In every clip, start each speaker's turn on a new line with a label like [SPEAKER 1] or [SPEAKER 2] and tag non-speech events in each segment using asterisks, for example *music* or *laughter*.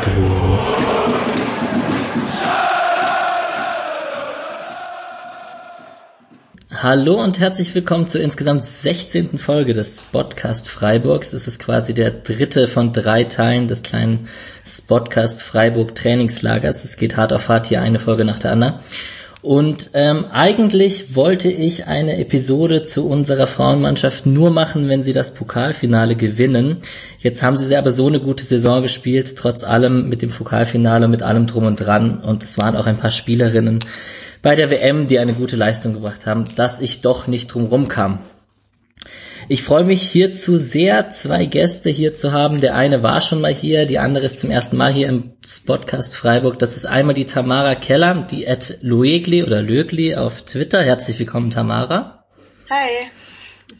[SPEAKER 1] Intro. Hallo und herzlich willkommen zur insgesamt 16. Folge des Podcast Freiburgs. Das ist quasi der dritte von drei Teilen des kleinen Spotcast Freiburg Trainingslagers. Es geht hart auf hart hier eine Folge nach der anderen. Und ähm, eigentlich wollte ich eine Episode zu unserer Frauenmannschaft nur machen, wenn sie das Pokalfinale gewinnen. Jetzt haben sie aber so eine gute Saison gespielt, trotz allem mit dem Pokalfinale, mit allem drum und dran. Und es waren auch ein paar Spielerinnen bei der WM, die eine gute Leistung gebracht haben, dass ich doch nicht drum kam. Ich freue mich hierzu sehr, zwei Gäste hier zu haben. Der eine war schon mal hier, die andere ist zum ersten Mal hier im Podcast Freiburg. Das ist einmal die Tamara Keller, die at Luegli oder Lögli auf Twitter. Herzlich willkommen, Tamara.
[SPEAKER 2] Hi.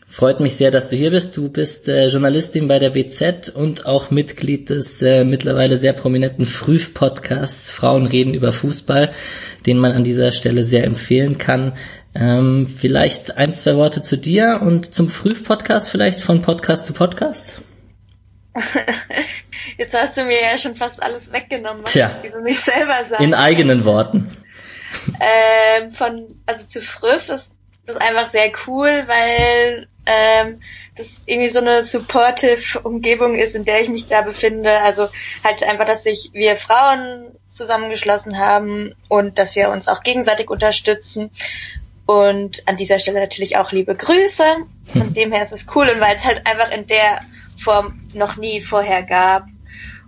[SPEAKER 1] Freut mich sehr, dass du hier bist. Du bist äh, Journalistin bei der WZ und auch Mitglied des äh, mittlerweile sehr prominenten Früh-Podcasts Frauen reden über Fußball, den man an dieser Stelle sehr empfehlen kann. Ähm, vielleicht ein, zwei Worte zu dir und zum Früh-Podcast vielleicht von Podcast zu Podcast? *laughs*
[SPEAKER 2] Jetzt hast du mir ja schon fast alles weggenommen,
[SPEAKER 1] was Tja,
[SPEAKER 2] ich über mich selber sagen
[SPEAKER 1] In eigenen Worten.
[SPEAKER 2] Ähm, von, also zu Früff ist das einfach sehr cool, weil ähm, das irgendwie so eine supportive Umgebung ist, in der ich mich da befinde. Also halt einfach, dass sich wir Frauen zusammengeschlossen haben und dass wir uns auch gegenseitig unterstützen und an dieser Stelle natürlich auch liebe Grüße. Von hm. dem her ist es cool und weil es halt einfach in der Form noch nie vorher gab.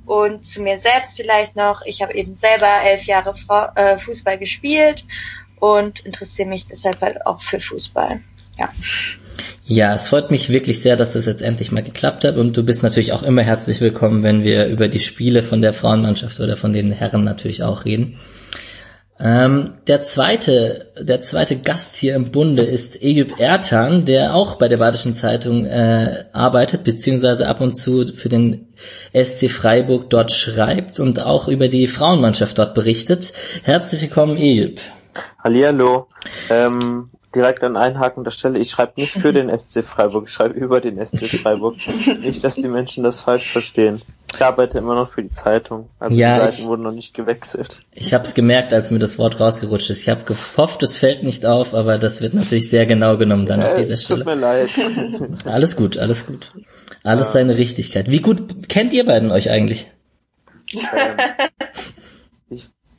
[SPEAKER 2] Und zu mir selbst vielleicht noch, ich habe eben selber elf Jahre äh, Fußball gespielt und interessiere mich deshalb halt auch für Fußball. Ja.
[SPEAKER 1] Ja, es freut mich wirklich sehr, dass das jetzt endlich mal geklappt hat und du bist natürlich auch immer herzlich willkommen, wenn wir über die Spiele von der Frauenmannschaft oder von den Herren natürlich auch reden. Ähm, der zweite, der zweite Gast hier im Bunde ist Eyüp Ertan, der auch bei der Badischen Zeitung äh, arbeitet, beziehungsweise ab und zu für den SC Freiburg dort schreibt und auch über die Frauenmannschaft dort berichtet. Herzlich willkommen, Eyüp.
[SPEAKER 3] Hallihallo. Ähm, direkt an einhakender Stelle, ich schreibe nicht für den SC Freiburg, ich schreibe über den SC *laughs* Freiburg. nicht, dass die Menschen das falsch verstehen. Ich arbeite immer noch für die Zeitung, also ja, die Seiten ich, wurden noch nicht gewechselt.
[SPEAKER 1] Ich habe es gemerkt, als mir das Wort rausgerutscht ist. Ich habe gehofft, es fällt nicht auf, aber das wird natürlich sehr genau genommen dann ja, auf dieser Stelle.
[SPEAKER 3] Tut mir leid. *laughs*
[SPEAKER 1] Alles gut, alles gut. Alles ja. seine Richtigkeit. Wie gut kennt ihr beiden euch eigentlich? Ähm,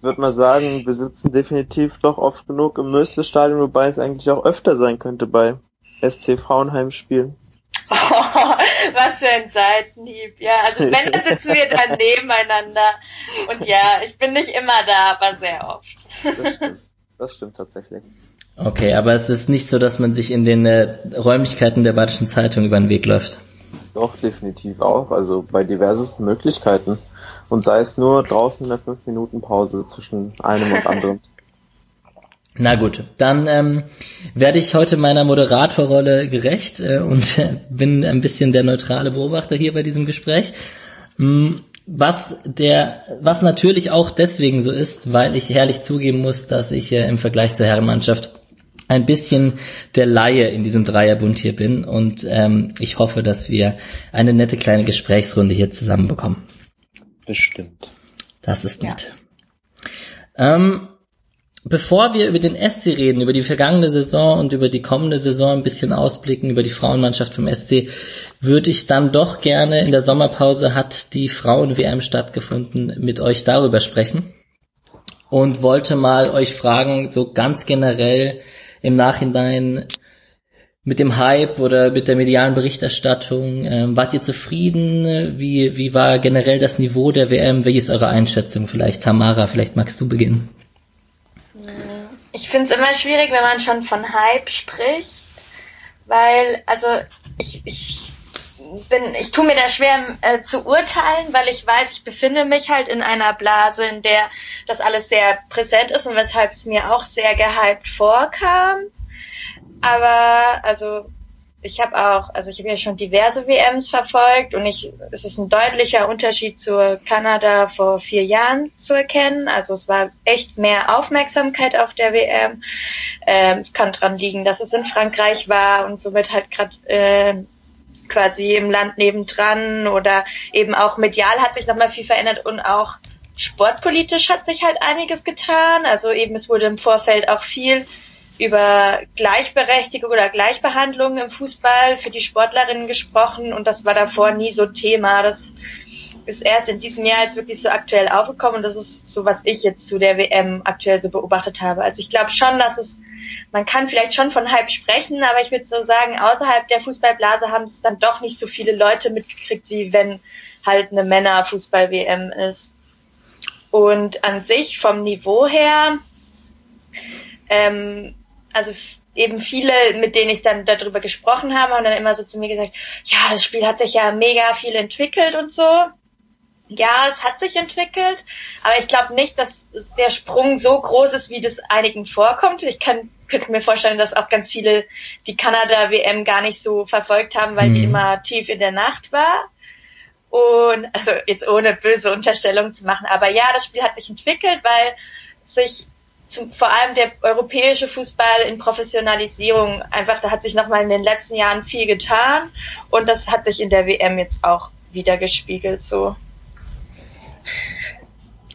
[SPEAKER 3] würde mal sagen, wir sitzen definitiv doch oft genug im Mösle-Stadion, wobei es eigentlich auch öfter sein könnte bei SC Frauenheim-Spielen.
[SPEAKER 2] Oh, *laughs* was für ein Seitenhieb. Ja, also *laughs* wenn, dann sitzen wir dann nebeneinander. Und ja, ich bin nicht immer da, aber sehr oft.
[SPEAKER 3] Das stimmt, das stimmt tatsächlich.
[SPEAKER 1] Okay, aber es ist nicht so, dass man sich in den äh, Räumlichkeiten der Badischen Zeitung über den Weg läuft.
[SPEAKER 3] Doch, definitiv auch. Also bei diversesten Möglichkeiten. Und sei es nur draußen in der 5 Minuten Pause zwischen einem und anderem. *laughs*
[SPEAKER 1] Na gut, dann ähm, werde ich heute meiner Moderatorrolle gerecht äh, und äh, *laughs* bin ein bisschen der neutrale Beobachter hier bei diesem Gespräch. Mm, was der, was natürlich auch deswegen so ist, weil ich herrlich zugeben muss, dass ich äh, im Vergleich zur Herrenmannschaft ein bisschen der Laie in diesem Dreierbund hier bin und ähm, ich hoffe, dass wir eine nette kleine Gesprächsrunde hier zusammenbekommen.
[SPEAKER 3] Bestimmt.
[SPEAKER 1] Das ist nett. Ja. Ähm, bevor wir über den SC reden, über die vergangene Saison und über die kommende Saison ein bisschen ausblicken, über die Frauenmannschaft vom SC, würde ich dann doch gerne in der Sommerpause hat die Frauen-WM stattgefunden, mit euch darüber sprechen. Und wollte mal euch fragen, so ganz generell im Nachhinein, mit dem Hype oder mit der medialen Berichterstattung? Ähm, wart ihr zufrieden? Wie, wie war generell das Niveau der WM? Wie ist eure Einschätzung? Vielleicht Tamara, vielleicht magst du beginnen.
[SPEAKER 2] Ich finde es immer schwierig, wenn man schon von Hype spricht, weil, also ich, ich bin, ich tue mir da schwer äh, zu urteilen, weil ich weiß, ich befinde mich halt in einer Blase, in der das alles sehr präsent ist und weshalb es mir auch sehr gehypt vorkam. Aber also ich habe auch, also ich habe ja schon diverse WMs verfolgt und ich, es ist ein deutlicher Unterschied zur Kanada vor vier Jahren zu erkennen. Also es war echt mehr Aufmerksamkeit auf der WM. Ähm, es kann dran liegen, dass es in Frankreich war und somit halt gerade äh, quasi im Land nebendran oder eben auch medial hat sich nochmal viel verändert und auch sportpolitisch hat sich halt einiges getan. Also eben es wurde im Vorfeld auch viel über Gleichberechtigung oder Gleichbehandlung im Fußball für die Sportlerinnen gesprochen und das war davor nie so Thema. Das ist erst in diesem Jahr jetzt wirklich so aktuell aufgekommen und das ist so, was ich jetzt zu der WM aktuell so beobachtet habe. Also ich glaube schon, dass es, man kann vielleicht schon von Hype sprechen, aber ich würde so sagen, außerhalb der Fußballblase haben es dann doch nicht so viele Leute mitgekriegt, wie wenn halt eine Männerfußball-WM ist. Und an sich vom Niveau her, ähm, also eben viele, mit denen ich dann darüber gesprochen habe, haben dann immer so zu mir gesagt, ja, das Spiel hat sich ja mega viel entwickelt und so. Ja, es hat sich entwickelt, aber ich glaube nicht, dass der Sprung so groß ist, wie das einigen vorkommt. Ich kann, könnte mir vorstellen, dass auch ganz viele die Kanada-WM gar nicht so verfolgt haben, weil mhm. die immer tief in der Nacht war. Und also jetzt ohne böse Unterstellung zu machen, aber ja, das Spiel hat sich entwickelt, weil sich zum, vor allem der europäische Fußball in Professionalisierung einfach, da hat sich nochmal in den letzten Jahren viel getan und das hat sich in der WM jetzt auch wieder gespiegelt so.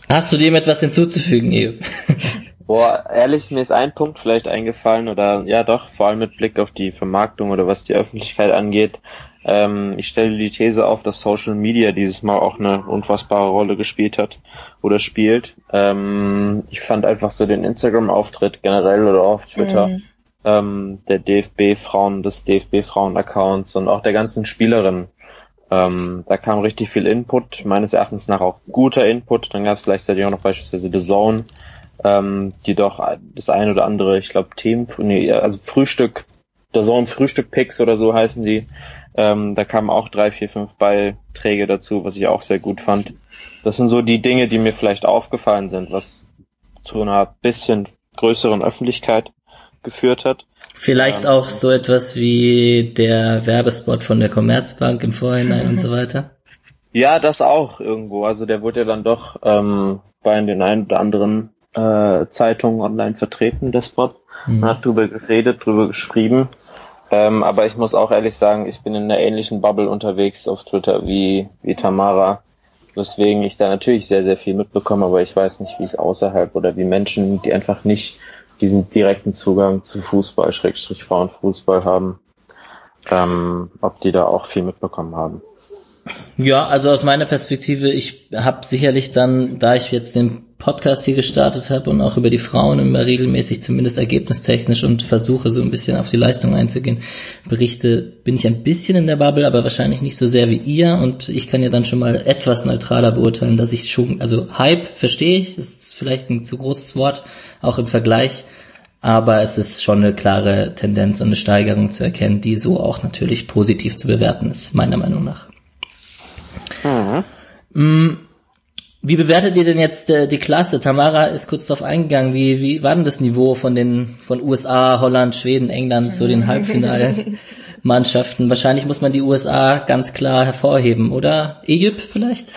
[SPEAKER 1] Hast du dem etwas hinzuzufügen, Eve? *laughs*
[SPEAKER 3] Boah, ehrlich, mir ist ein Punkt vielleicht eingefallen oder ja doch, vor allem mit Blick auf die Vermarktung oder was die Öffentlichkeit angeht. Ähm, ich stelle die These auf, dass Social Media dieses Mal auch eine unfassbare Rolle gespielt hat oder spielt. Ähm, ich fand einfach so den Instagram-Auftritt generell oder auf Twitter mhm. ähm, der DFB-Frauen, des DFB-Frauen-Accounts und auch der ganzen Spielerinnen. Ähm, da kam richtig viel Input, meines Erachtens nach auch guter Input. Dann gab es gleichzeitig auch noch beispielsweise The Zone, ähm, die doch das ein oder andere, ich glaube, Team, nee, also Frühstück, The Zone Frühstück Picks oder so heißen die, ähm, da kamen auch drei, vier, fünf Beiträge dazu, was ich auch sehr gut fand. Das sind so die Dinge, die mir vielleicht aufgefallen sind, was zu einer bisschen größeren Öffentlichkeit geführt hat.
[SPEAKER 1] Vielleicht ähm, auch so etwas wie der Werbespot von der Commerzbank im Vorhinein und so *laughs* weiter.
[SPEAKER 3] Ja, das auch irgendwo. Also der wurde ja dann doch ähm, bei den ein oder anderen äh, Zeitungen online vertreten, der Spot. Mhm. Man hat drüber geredet, drüber geschrieben. Ähm, aber ich muss auch ehrlich sagen, ich bin in einer ähnlichen Bubble unterwegs auf Twitter wie, wie Tamara. Weswegen ich da natürlich sehr, sehr viel mitbekomme, aber ich weiß nicht, wie es außerhalb oder wie Menschen, die einfach nicht diesen direkten Zugang zu Fußball, Schrägstrich Frauenfußball haben, ähm, ob die da auch viel mitbekommen haben.
[SPEAKER 1] Ja, also aus meiner Perspektive, ich habe sicherlich dann, da ich jetzt den Podcast hier gestartet habe und auch über die Frauen immer regelmäßig zumindest ergebnistechnisch und versuche so ein bisschen auf die Leistung einzugehen, berichte, bin ich ein bisschen in der Bubble, aber wahrscheinlich nicht so sehr wie ihr und ich kann ja dann schon mal etwas neutraler beurteilen, dass ich schon, also Hype verstehe ich, ist vielleicht ein zu großes Wort, auch im Vergleich, aber es ist schon eine klare Tendenz und eine Steigerung zu erkennen, die so auch natürlich positiv zu bewerten ist, meiner Meinung nach. Mhm. Mm, wie bewertet ihr denn jetzt äh, die Klasse? Tamara ist kurz darauf eingegangen. Wie, wie war denn das Niveau von den von USA, Holland, Schweden, England zu den Halbfinalmannschaften? Wahrscheinlich muss man die USA ganz klar hervorheben, oder? Egypt vielleicht?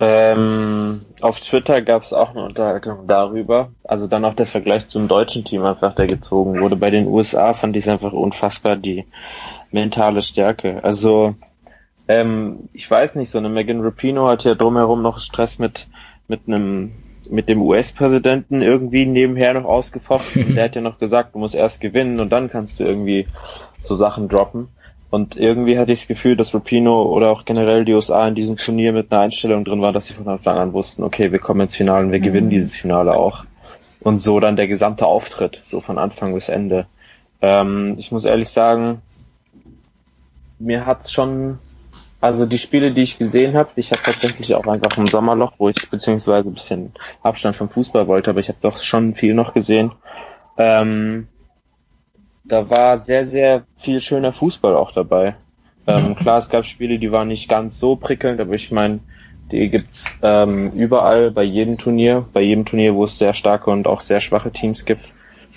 [SPEAKER 3] Ähm, auf Twitter gab es auch eine Unterhaltung darüber. Also dann auch der Vergleich zum deutschen Team einfach, der gezogen wurde. Bei den USA fand ich es einfach unfassbar, die mentale Stärke. Also ähm, ich weiß nicht, so eine Megan Rapino hat ja drumherum noch Stress mit, mit einem, mit dem US-Präsidenten irgendwie nebenher noch ausgefochten. *laughs* der hat ja noch gesagt, du musst erst gewinnen und dann kannst du irgendwie so Sachen droppen. Und irgendwie hatte ich das Gefühl, dass Rapino oder auch generell die USA in diesem Turnier mit einer Einstellung drin waren, dass sie von Anfang an wussten, okay, wir kommen ins Finale und wir mhm. gewinnen dieses Finale auch. Und so dann der gesamte Auftritt, so von Anfang bis Ende. Ähm, ich muss ehrlich sagen, mir hat's schon also die Spiele, die ich gesehen habe, ich habe tatsächlich auch einfach ein Sommerloch, wo ich beziehungsweise ein bisschen Abstand vom Fußball wollte, aber ich habe doch schon viel noch gesehen. Ähm, da war sehr, sehr viel schöner Fußball auch dabei. Ähm, klar, es gab Spiele, die waren nicht ganz so prickelnd, aber ich meine, die gibt's ähm, überall bei jedem Turnier, bei jedem Turnier, wo es sehr starke und auch sehr schwache Teams gibt.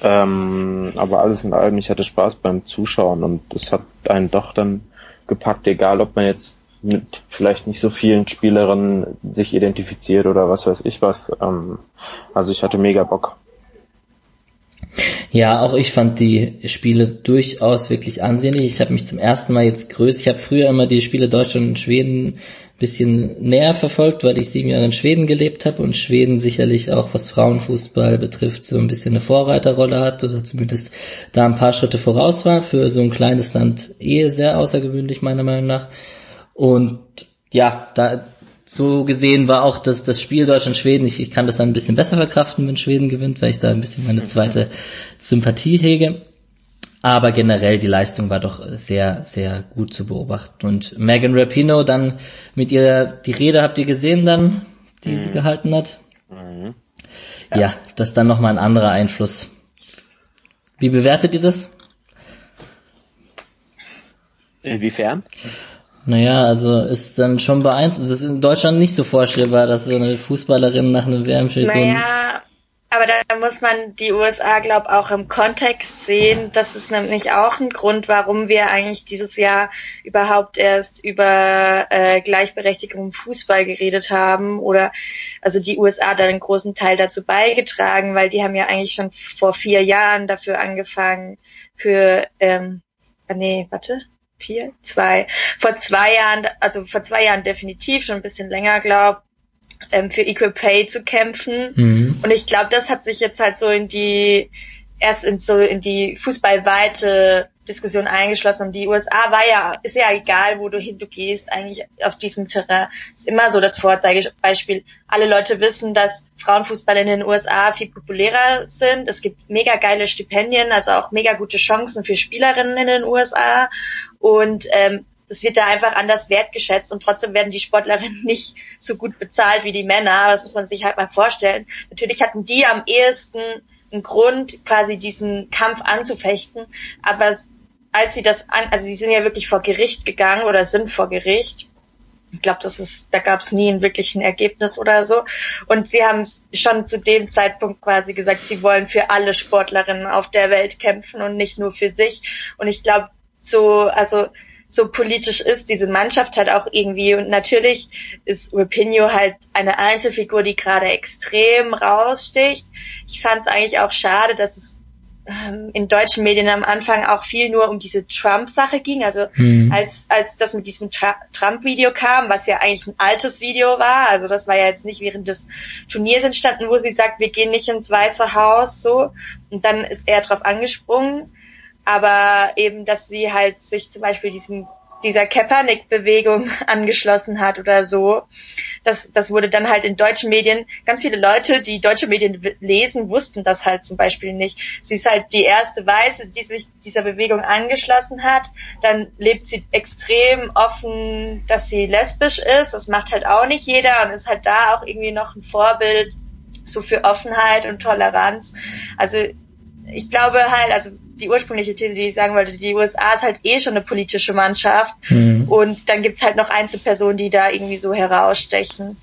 [SPEAKER 3] Ähm, aber alles in allem, ich hatte Spaß beim Zuschauen und es hat einen doch dann gepackt, egal ob man jetzt mit vielleicht nicht so vielen Spielerinnen sich identifiziert oder was weiß ich was. Ähm, also ich hatte mega Bock.
[SPEAKER 1] Ja, auch ich fand die Spiele durchaus wirklich ansehnlich. Ich habe mich zum ersten Mal jetzt größer, ich habe früher immer die Spiele Deutschland und Schweden bisschen näher verfolgt, weil ich sieben Jahre in Schweden gelebt habe und Schweden sicherlich auch, was Frauenfußball betrifft, so ein bisschen eine Vorreiterrolle hat oder zumindest da ein paar Schritte voraus war. Für so ein kleines Land eh sehr außergewöhnlich, meiner Meinung nach. Und ja, da so gesehen war auch das, das Spiel Deutschland-Schweden, ich, ich kann das dann ein bisschen besser verkraften, wenn Schweden gewinnt, weil ich da ein bisschen meine zweite Sympathie hege. Aber generell die Leistung war doch sehr, sehr gut zu beobachten. Und Megan Rapino dann mit ihrer, die Rede habt ihr gesehen dann, die mhm. sie gehalten hat? Mhm. Ja. ja, das ist dann nochmal ein anderer Einfluss. Wie bewertet ihr das?
[SPEAKER 3] Inwiefern?
[SPEAKER 1] Naja, also ist dann schon beeindruckend. Es ist in Deutschland nicht so vorstellbar, dass so eine Fußballerin nach einem WM-Spiel
[SPEAKER 2] naja, aber da muss man die USA, glaube auch im Kontext sehen. Das ist nämlich auch ein Grund, warum wir eigentlich dieses Jahr überhaupt erst über äh, Gleichberechtigung im Fußball geredet haben. Oder also die USA hat einen großen Teil dazu beigetragen, weil die haben ja eigentlich schon vor vier Jahren dafür angefangen, für ähm, ah, nee, warte, vier, zwei, vor zwei Jahren, also vor zwei Jahren definitiv, schon ein bisschen länger, glaub, ähm, für Equal Pay zu kämpfen. Mhm. Und ich glaube, das hat sich jetzt halt so in die, erst in so in die fußballweite Diskussion eingeschlossen. Und die USA war ja, ist ja egal, wo du hin du gehst, eigentlich auf diesem Terrain. Ist immer so das Vorzeigebeispiel. Alle Leute wissen, dass Frauenfußball in den USA viel populärer sind. Es gibt mega geile Stipendien, also auch mega gute Chancen für Spielerinnen in den USA. Und ähm, das wird da einfach anders wertgeschätzt und trotzdem werden die Sportlerinnen *laughs* nicht so gut bezahlt wie die Männer. Das muss man sich halt mal vorstellen. Natürlich hatten die am ehesten einen Grund, quasi diesen Kampf anzufechten, aber als sie das an, also sie sind ja wirklich vor Gericht gegangen oder sind vor Gericht. Ich glaube, das ist, da gab es nie ein wirklichen Ergebnis oder so. Und sie haben schon zu dem Zeitpunkt quasi gesagt, sie wollen für alle Sportlerinnen auf der Welt kämpfen und nicht nur für sich. Und ich glaube, so, also so politisch ist diese Mannschaft halt auch irgendwie. Und natürlich ist Rapinho halt eine Einzelfigur, die gerade extrem raussticht. Ich fand es eigentlich auch schade, dass es ähm, in deutschen Medien am Anfang auch viel nur um diese Trump-Sache ging. Also mhm. als, als das mit diesem Trump-Video kam, was ja eigentlich ein altes Video war, also das war ja jetzt nicht während des Turniers entstanden, wo sie sagt, wir gehen nicht ins Weiße Haus, so. Und dann ist er drauf angesprungen aber eben, dass sie halt sich zum Beispiel diesen dieser Kaepernick-Bewegung *laughs* angeschlossen hat oder so. Das, das wurde dann halt in deutschen Medien, ganz viele Leute, die deutsche Medien lesen, wussten das halt zum Beispiel nicht. Sie ist halt die erste Weiße, die sich dieser Bewegung angeschlossen hat. Dann lebt sie extrem offen, dass sie lesbisch ist. Das macht halt auch nicht jeder und ist halt da auch irgendwie noch ein Vorbild so für Offenheit und Toleranz. Also ich glaube halt, also die ursprüngliche These, die ich sagen wollte, die USA ist halt eh schon eine politische Mannschaft mhm. und dann gibt's halt noch Einzelpersonen, die da irgendwie so herausstechen.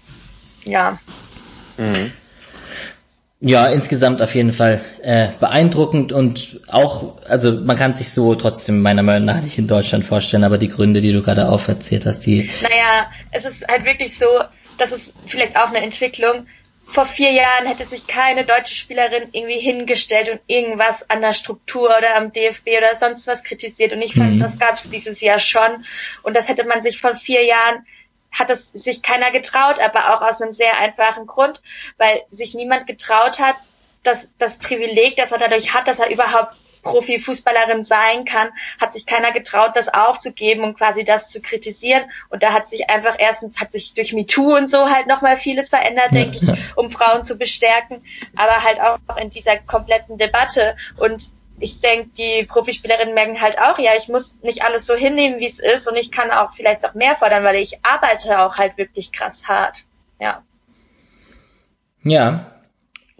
[SPEAKER 2] Ja.
[SPEAKER 1] Mhm. Ja, insgesamt auf jeden Fall äh, beeindruckend und auch, also man kann sich so trotzdem meiner Meinung nach nicht in Deutschland vorstellen, aber die Gründe, die du gerade auferzählt hast, die.
[SPEAKER 2] Naja, es ist halt wirklich so, das ist vielleicht auch eine Entwicklung, vor vier Jahren hätte sich keine deutsche Spielerin irgendwie hingestellt und irgendwas an der Struktur oder am DFB oder sonst was kritisiert. Und ich fand, mhm. das gab es dieses Jahr schon. Und das hätte man sich vor vier Jahren hat es sich keiner getraut, aber auch aus einem sehr einfachen Grund, weil sich niemand getraut hat, dass das Privileg, das er dadurch hat, dass er überhaupt Profifußballerin sein kann, hat sich keiner getraut, das aufzugeben und quasi das zu kritisieren. Und da hat sich einfach erstens hat sich durch MeToo und so halt nochmal vieles verändert, denke ich, um Frauen zu bestärken, aber halt auch in dieser kompletten Debatte. Und ich denke, die Profispielerinnen merken halt auch, ja, ich muss nicht alles so hinnehmen, wie es ist und ich kann auch vielleicht auch mehr fordern, weil ich arbeite auch halt wirklich krass hart. Ja.
[SPEAKER 1] Ja,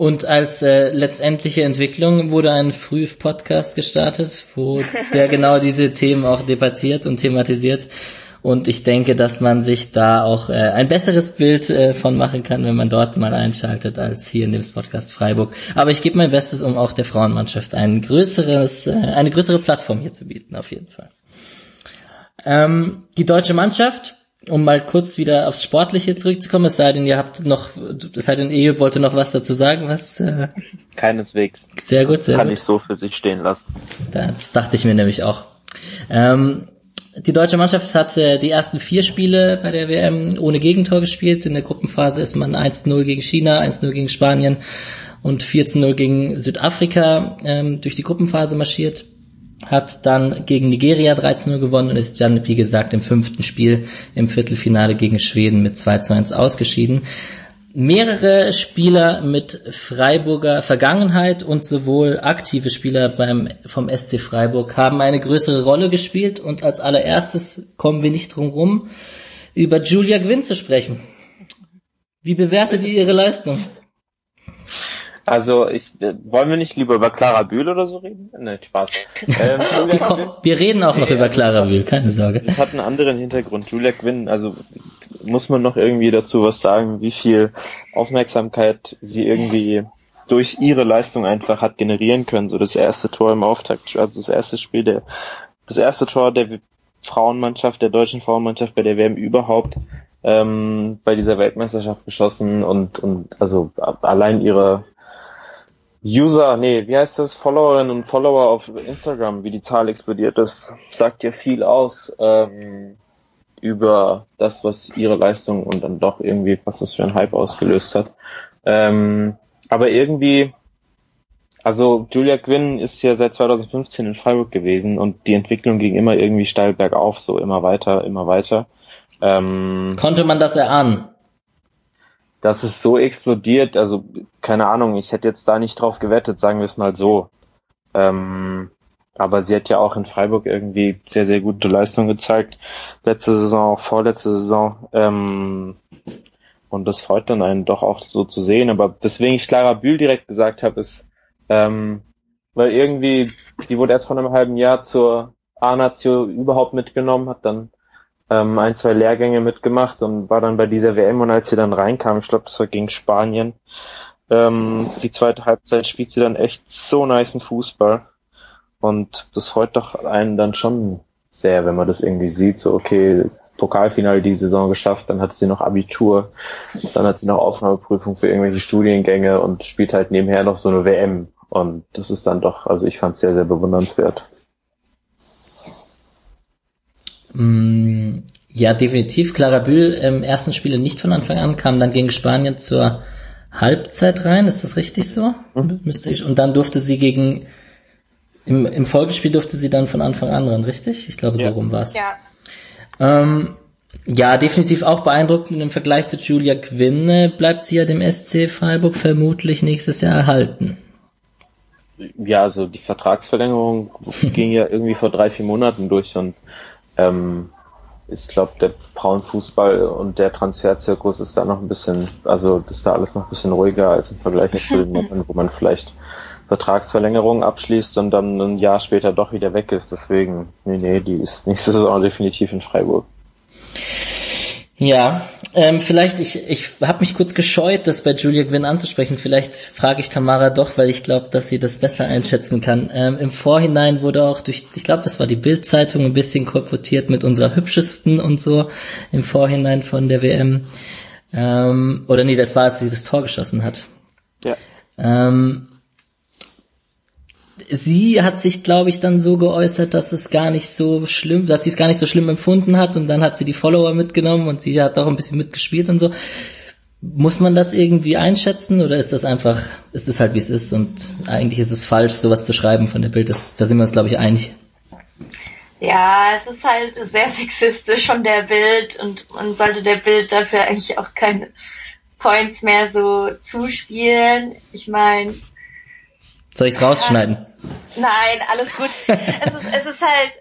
[SPEAKER 1] und als äh, letztendliche Entwicklung wurde ein Früh-Podcast gestartet, wo *laughs* der genau diese Themen auch debattiert und thematisiert. Und ich denke, dass man sich da auch äh, ein besseres Bild äh, von machen kann, wenn man dort mal einschaltet, als hier in dem Podcast Freiburg. Aber ich gebe mein Bestes, um auch der Frauenmannschaft ein größeres, äh, eine größere Plattform hier zu bieten, auf jeden Fall. Ähm, die deutsche Mannschaft um mal kurz wieder aufs Sportliche zurückzukommen, es sei denn, ihr habt noch, es sei denn, ihr wollte noch was dazu sagen, was? Äh,
[SPEAKER 3] Keineswegs.
[SPEAKER 1] Sehr gut, sehr
[SPEAKER 3] kann
[SPEAKER 1] gut.
[SPEAKER 3] ich so für sich stehen lassen.
[SPEAKER 1] Das dachte ich mir nämlich auch. Ähm, die deutsche Mannschaft hat äh, die ersten vier Spiele bei der WM ohne Gegentor gespielt. In der Gruppenphase ist man 1-0 gegen China, 1-0 gegen Spanien und 14-0 gegen Südafrika ähm, durch die Gruppenphase marschiert hat dann gegen Nigeria 13-0 gewonnen und ist dann, wie gesagt, im fünften Spiel im Viertelfinale gegen Schweden mit 2 zu 1 ausgeschieden. Mehrere Spieler mit Freiburger Vergangenheit und sowohl aktive Spieler beim, vom SC Freiburg haben eine größere Rolle gespielt und als allererstes kommen wir nicht drum rum, über Julia Gwynn zu sprechen. Wie bewertet ihr ihre Leistung?
[SPEAKER 3] Also ich äh, wollen wir nicht lieber über Clara Bühl oder so reden? Nein, Spaß. Ähm, *laughs*
[SPEAKER 1] kommen, wir reden auch noch
[SPEAKER 3] Nee,
[SPEAKER 1] über Clara Bühl, keine Sorge.
[SPEAKER 3] Das hat einen anderen Hintergrund. Julia Quinn, also muss man noch irgendwie dazu was sagen, wie viel Aufmerksamkeit sie irgendwie durch ihre Leistung einfach hat generieren können. So das erste Tor im Auftakt, also das erste Spiel der, das erste Tor der Frauenmannschaft, der deutschen Frauenmannschaft bei der WM überhaupt ähm, bei dieser Weltmeisterschaft geschossen und und also allein ihre User, nee, wie heißt das? Followerinnen und Follower auf Instagram, wie die Zahl explodiert ist, sagt ja viel aus ähm, über das, was ihre Leistung und dann doch irgendwie, was das für ein Hype ausgelöst hat. Ähm, aber irgendwie, also Julia Quinn ist ja seit 2015 in Freiburg gewesen und die Entwicklung ging immer irgendwie steil bergauf, so immer weiter, immer weiter. Ähm,
[SPEAKER 1] Konnte man das erahnen?
[SPEAKER 3] Dass es so explodiert, also keine Ahnung, ich hätte jetzt da nicht drauf gewettet, sagen wir es mal so. Ähm, aber sie hat ja auch in Freiburg irgendwie sehr, sehr gute Leistung gezeigt. Letzte Saison, auch vorletzte Saison. Ähm, und das freut dann einen doch auch so zu sehen. Aber deswegen ich Clara Bühl direkt gesagt habe, ist, ähm, weil irgendwie, die wurde erst vor einem halben Jahr zur A-Nation überhaupt mitgenommen, hat dann ähm, ein, zwei Lehrgänge mitgemacht und war dann bei dieser WM und als sie dann reinkam, ich glaube, das war gegen Spanien, ähm, die zweite Halbzeit spielt sie dann echt so niceen Fußball und das freut doch einen dann schon sehr, wenn man das irgendwie sieht, so okay, Pokalfinale die Saison geschafft, dann hat sie noch Abitur, dann hat sie noch Aufnahmeprüfung für irgendwelche Studiengänge und spielt halt nebenher noch so eine WM und das ist dann doch, also ich fand es sehr, sehr bewundernswert.
[SPEAKER 1] Mm, Ja, definitiv. Clara Bühl im ersten Spiele nicht von Anfang an, kam dann gegen Spanien zur Halbzeit rein. Ist das richtig so?
[SPEAKER 3] Mhm.
[SPEAKER 1] Müsste ich, und dann durfte sie gegen, im, im Folgespiel durfte sie dann von Anfang an ran, richtig? Ich glaube, so
[SPEAKER 3] Ja.
[SPEAKER 1] rum war's.
[SPEAKER 2] Ja.
[SPEAKER 1] Ähm, ja, definitiv auch beeindruckend im Vergleich zu Julia Quinn bleibt sie ja dem SC Freiburg vermutlich nächstes Jahr erhalten.
[SPEAKER 3] Ja, also die Vertragsverlängerung ging ja irgendwie vor drei, vier Monaten durch und ähm, ich glaube, der Frauenfußball und der Transferzirkus ist da noch ein bisschen, also ist da alles noch ein bisschen ruhiger als im Vergleich zu den Männern, wo man vielleicht Vertragsverlängerungen abschließt und dann ein Jahr später doch wieder weg ist. Deswegen, nee, nee, die ist nächste Saison definitiv in Freiburg.
[SPEAKER 1] Ja, ähm, vielleicht, ich, ich habe mich kurz gescheut, das bei Julia Gwynn anzusprechen. Vielleicht frage ich Tamara doch, weil ich glaube, dass sie das besser einschätzen kann. Ähm, Im Vorhinein wurde auch durch, ich glaube, das war die Bild-Zeitung, ein bisschen kolportiert mit unserer hübschesten und so im Vorhinein von der WM. Ähm, oder nee, das war, als sie das Tor geschossen hat.
[SPEAKER 3] Ja.
[SPEAKER 1] Ähm, sie hat sich, glaube ich, dann so geäußert, dass es gar nicht so schlimm, dass sie es gar nicht so schlimm empfunden hat und dann hat sie die Follower mitgenommen und sie hat auch ein bisschen mitgespielt und so. Muss man das irgendwie einschätzen oder ist das einfach, ist es halt wie es ist und eigentlich ist es falsch, sowas zu schreiben von der Bild? Das, da sind wir uns, glaube ich, einig.
[SPEAKER 2] Ja, es ist halt sehr sexistisch von der Bild und man sollte der Bild dafür eigentlich auch keine Points mehr so zuspielen. Ich meine,
[SPEAKER 1] Soll ich es rausschneiden?
[SPEAKER 2] Nein, alles gut. es, ist, es ist halt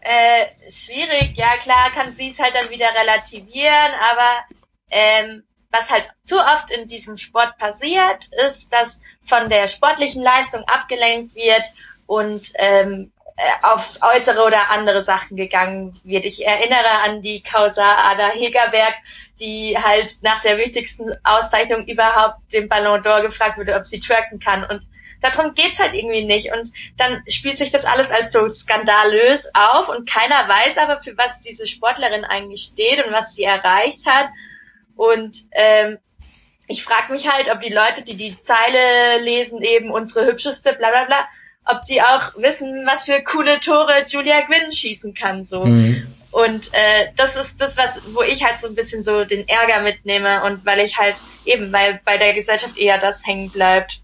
[SPEAKER 2] äh, schwierig. Ja, klar kann sie es halt dann wieder relativieren, aber ähm, was halt zu oft in diesem Sport passiert, ist, dass von der sportlichen Leistung abgelenkt wird und ähm, äh, aufs Äußere oder andere Sachen gegangen wird. Ich erinnere an die Causa Ada Hegerberg, die halt nach der wichtigsten Auszeichnung überhaupt dem Ballon d'Or gefragt wurde, ob sie twerken kann. Und darum geht's halt irgendwie nicht. Und dann spielt sich das alles als so skandalös auf und keiner weiß aber, für was diese Sportlerin eigentlich steht und was sie erreicht hat. Und ähm, ich frage mich halt, ob die Leute, die die Zeile lesen, eben unsere hübscheste, bla bla bla, ob die auch wissen, was für coole Tore Julia Gwynn schießen kann. so. Mhm. Und äh, das ist das, was, wo ich halt so ein bisschen so den Ärger mitnehme und weil ich halt eben, weil bei der Gesellschaft eher das hängen bleibt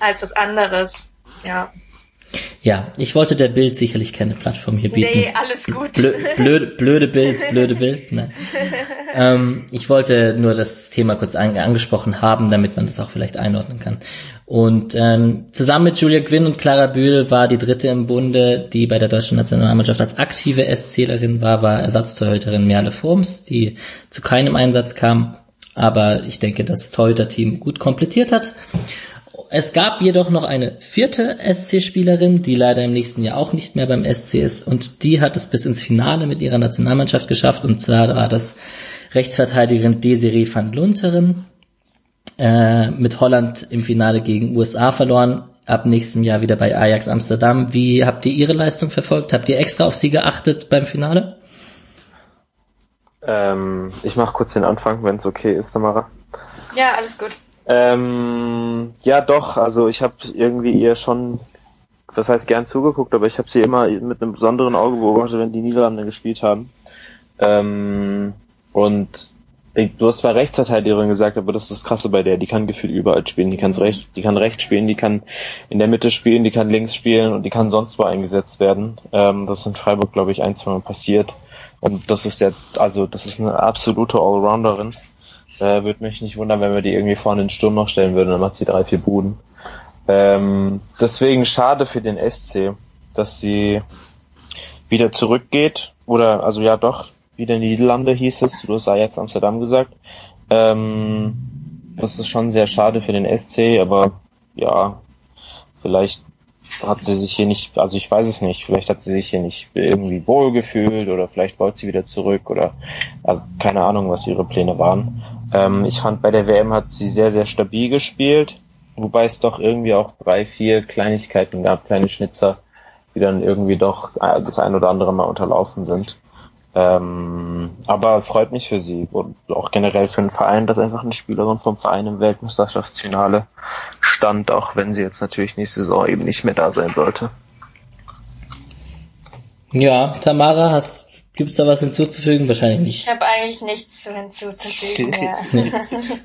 [SPEAKER 2] als was anderes. Ja.
[SPEAKER 1] Ja, ich wollte der Bild sicherlich keine Plattform hier bieten.
[SPEAKER 2] Nee, alles gut.
[SPEAKER 1] Blö blöde, blöde Bild, blöde Bild. Nein. *laughs* ähm, ich wollte nur das Thema kurz an angesprochen haben, damit man das auch vielleicht einordnen kann. Und ähm, zusammen mit Julia Gwynn und Clara Bühl war die dritte im Bunde, die bei der deutschen Nationalmannschaft als aktive SClerin war, war Ersatztorhüterin Merle Forms, die zu keinem Einsatz kam. Aber ich denke, das Torhüter-Team gut komplettiert hat. Es gab jedoch noch eine vierte SC-Spielerin, die leider im nächsten Jahr auch nicht mehr beim SC ist und die hat es bis ins Finale mit ihrer Nationalmannschaft geschafft und zwar war das Rechtsverteidigerin Desiree van Lunteren äh, mit Holland im Finale gegen USA verloren, ab nächstem Jahr wieder bei Ajax Amsterdam. Wie habt ihr ihre Leistung verfolgt? Habt ihr extra auf sie geachtet beim Finale?
[SPEAKER 3] Ähm, ich mache kurz den Anfang, wenn es okay ist, Tamara.
[SPEAKER 2] Ja, alles gut.
[SPEAKER 3] Ähm, ja, doch. Also ich habe irgendwie ihr schon, das heißt gern zugeguckt, aber ich habe sie immer mit einem besonderen Auge beobachtet, wenn die Niederlande gespielt haben. Ähm, und du hast zwar Rechtsverteidigerin gesagt, aber das ist das Krasse bei der. Die kann gefühlt überall spielen. Die kann rechts, die kann rechts spielen, die kann in der Mitte spielen, die kann links spielen und die kann sonst wo eingesetzt werden. Ähm, das ist in Freiburg, glaube ich, ein, zwei Mal passiert. Und das ist ja, also das ist eine absolute Allrounderin. Äh, Würde mich nicht wundern, wenn wir die irgendwie vorne in den Sturm noch stellen würden, dann macht sie drei, vier Buden. Ähm, deswegen schade für den SC, dass sie wieder zurückgeht. Oder, also ja doch, wieder Niederlande hieß es, du hast Ajax Amsterdam gesagt. Ähm, das ist schon sehr schade für den SC, aber ja, vielleicht hat sie sich hier nicht, also ich weiß es nicht, vielleicht hat sie sich hier nicht irgendwie wohl gefühlt oder vielleicht wollte sie wieder zurück oder also keine Ahnung, was ihre Pläne waren. Ähm, ich fand bei der WM hat sie sehr, sehr stabil gespielt, wobei es doch irgendwie auch drei, vier Kleinigkeiten gab, kleine Schnitzer, die dann irgendwie doch das ein oder andere Mal unterlaufen sind. Ähm, aber freut mich für sie und auch generell für den Verein, dass einfach eine Spielerin vom Verein im Weltmeisterschaftsfinale stand, auch wenn sie jetzt natürlich nächste Saison eben nicht mehr da sein sollte.
[SPEAKER 1] Ja, Tamara, hast Gibt es da was hinzuzufügen? Wahrscheinlich nicht.
[SPEAKER 2] Ich habe eigentlich nichts zu hinzuzufügen. ja. nee.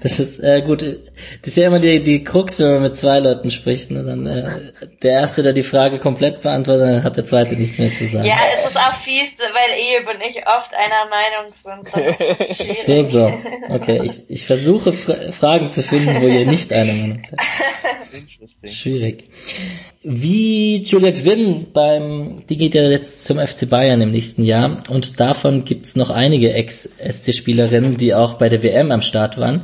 [SPEAKER 1] Das ist äh, gut. Das ist ja immer die, die Krux, wenn man mit zwei Leuten spricht. Ne? Dann äh, der Erste, der die Frage komplett beantwortet, dann hat der Zweite nichts mehr zu sagen.
[SPEAKER 2] Ja, es ist auch fies, weil Eheb und ich oft einer Meinung sind. *laughs*
[SPEAKER 1] so, so. Okay, ich, ich versuche Fra Fragen zu finden, wo ihr nicht einer Meinung seid. Schwierig. Wie Julia Gwynn beim, die geht ja jetzt zum FC Bayern im nächsten Jahr und davon gibt's noch einige Ex-SC-Spielerinnen, die auch bei der WM am Start waren.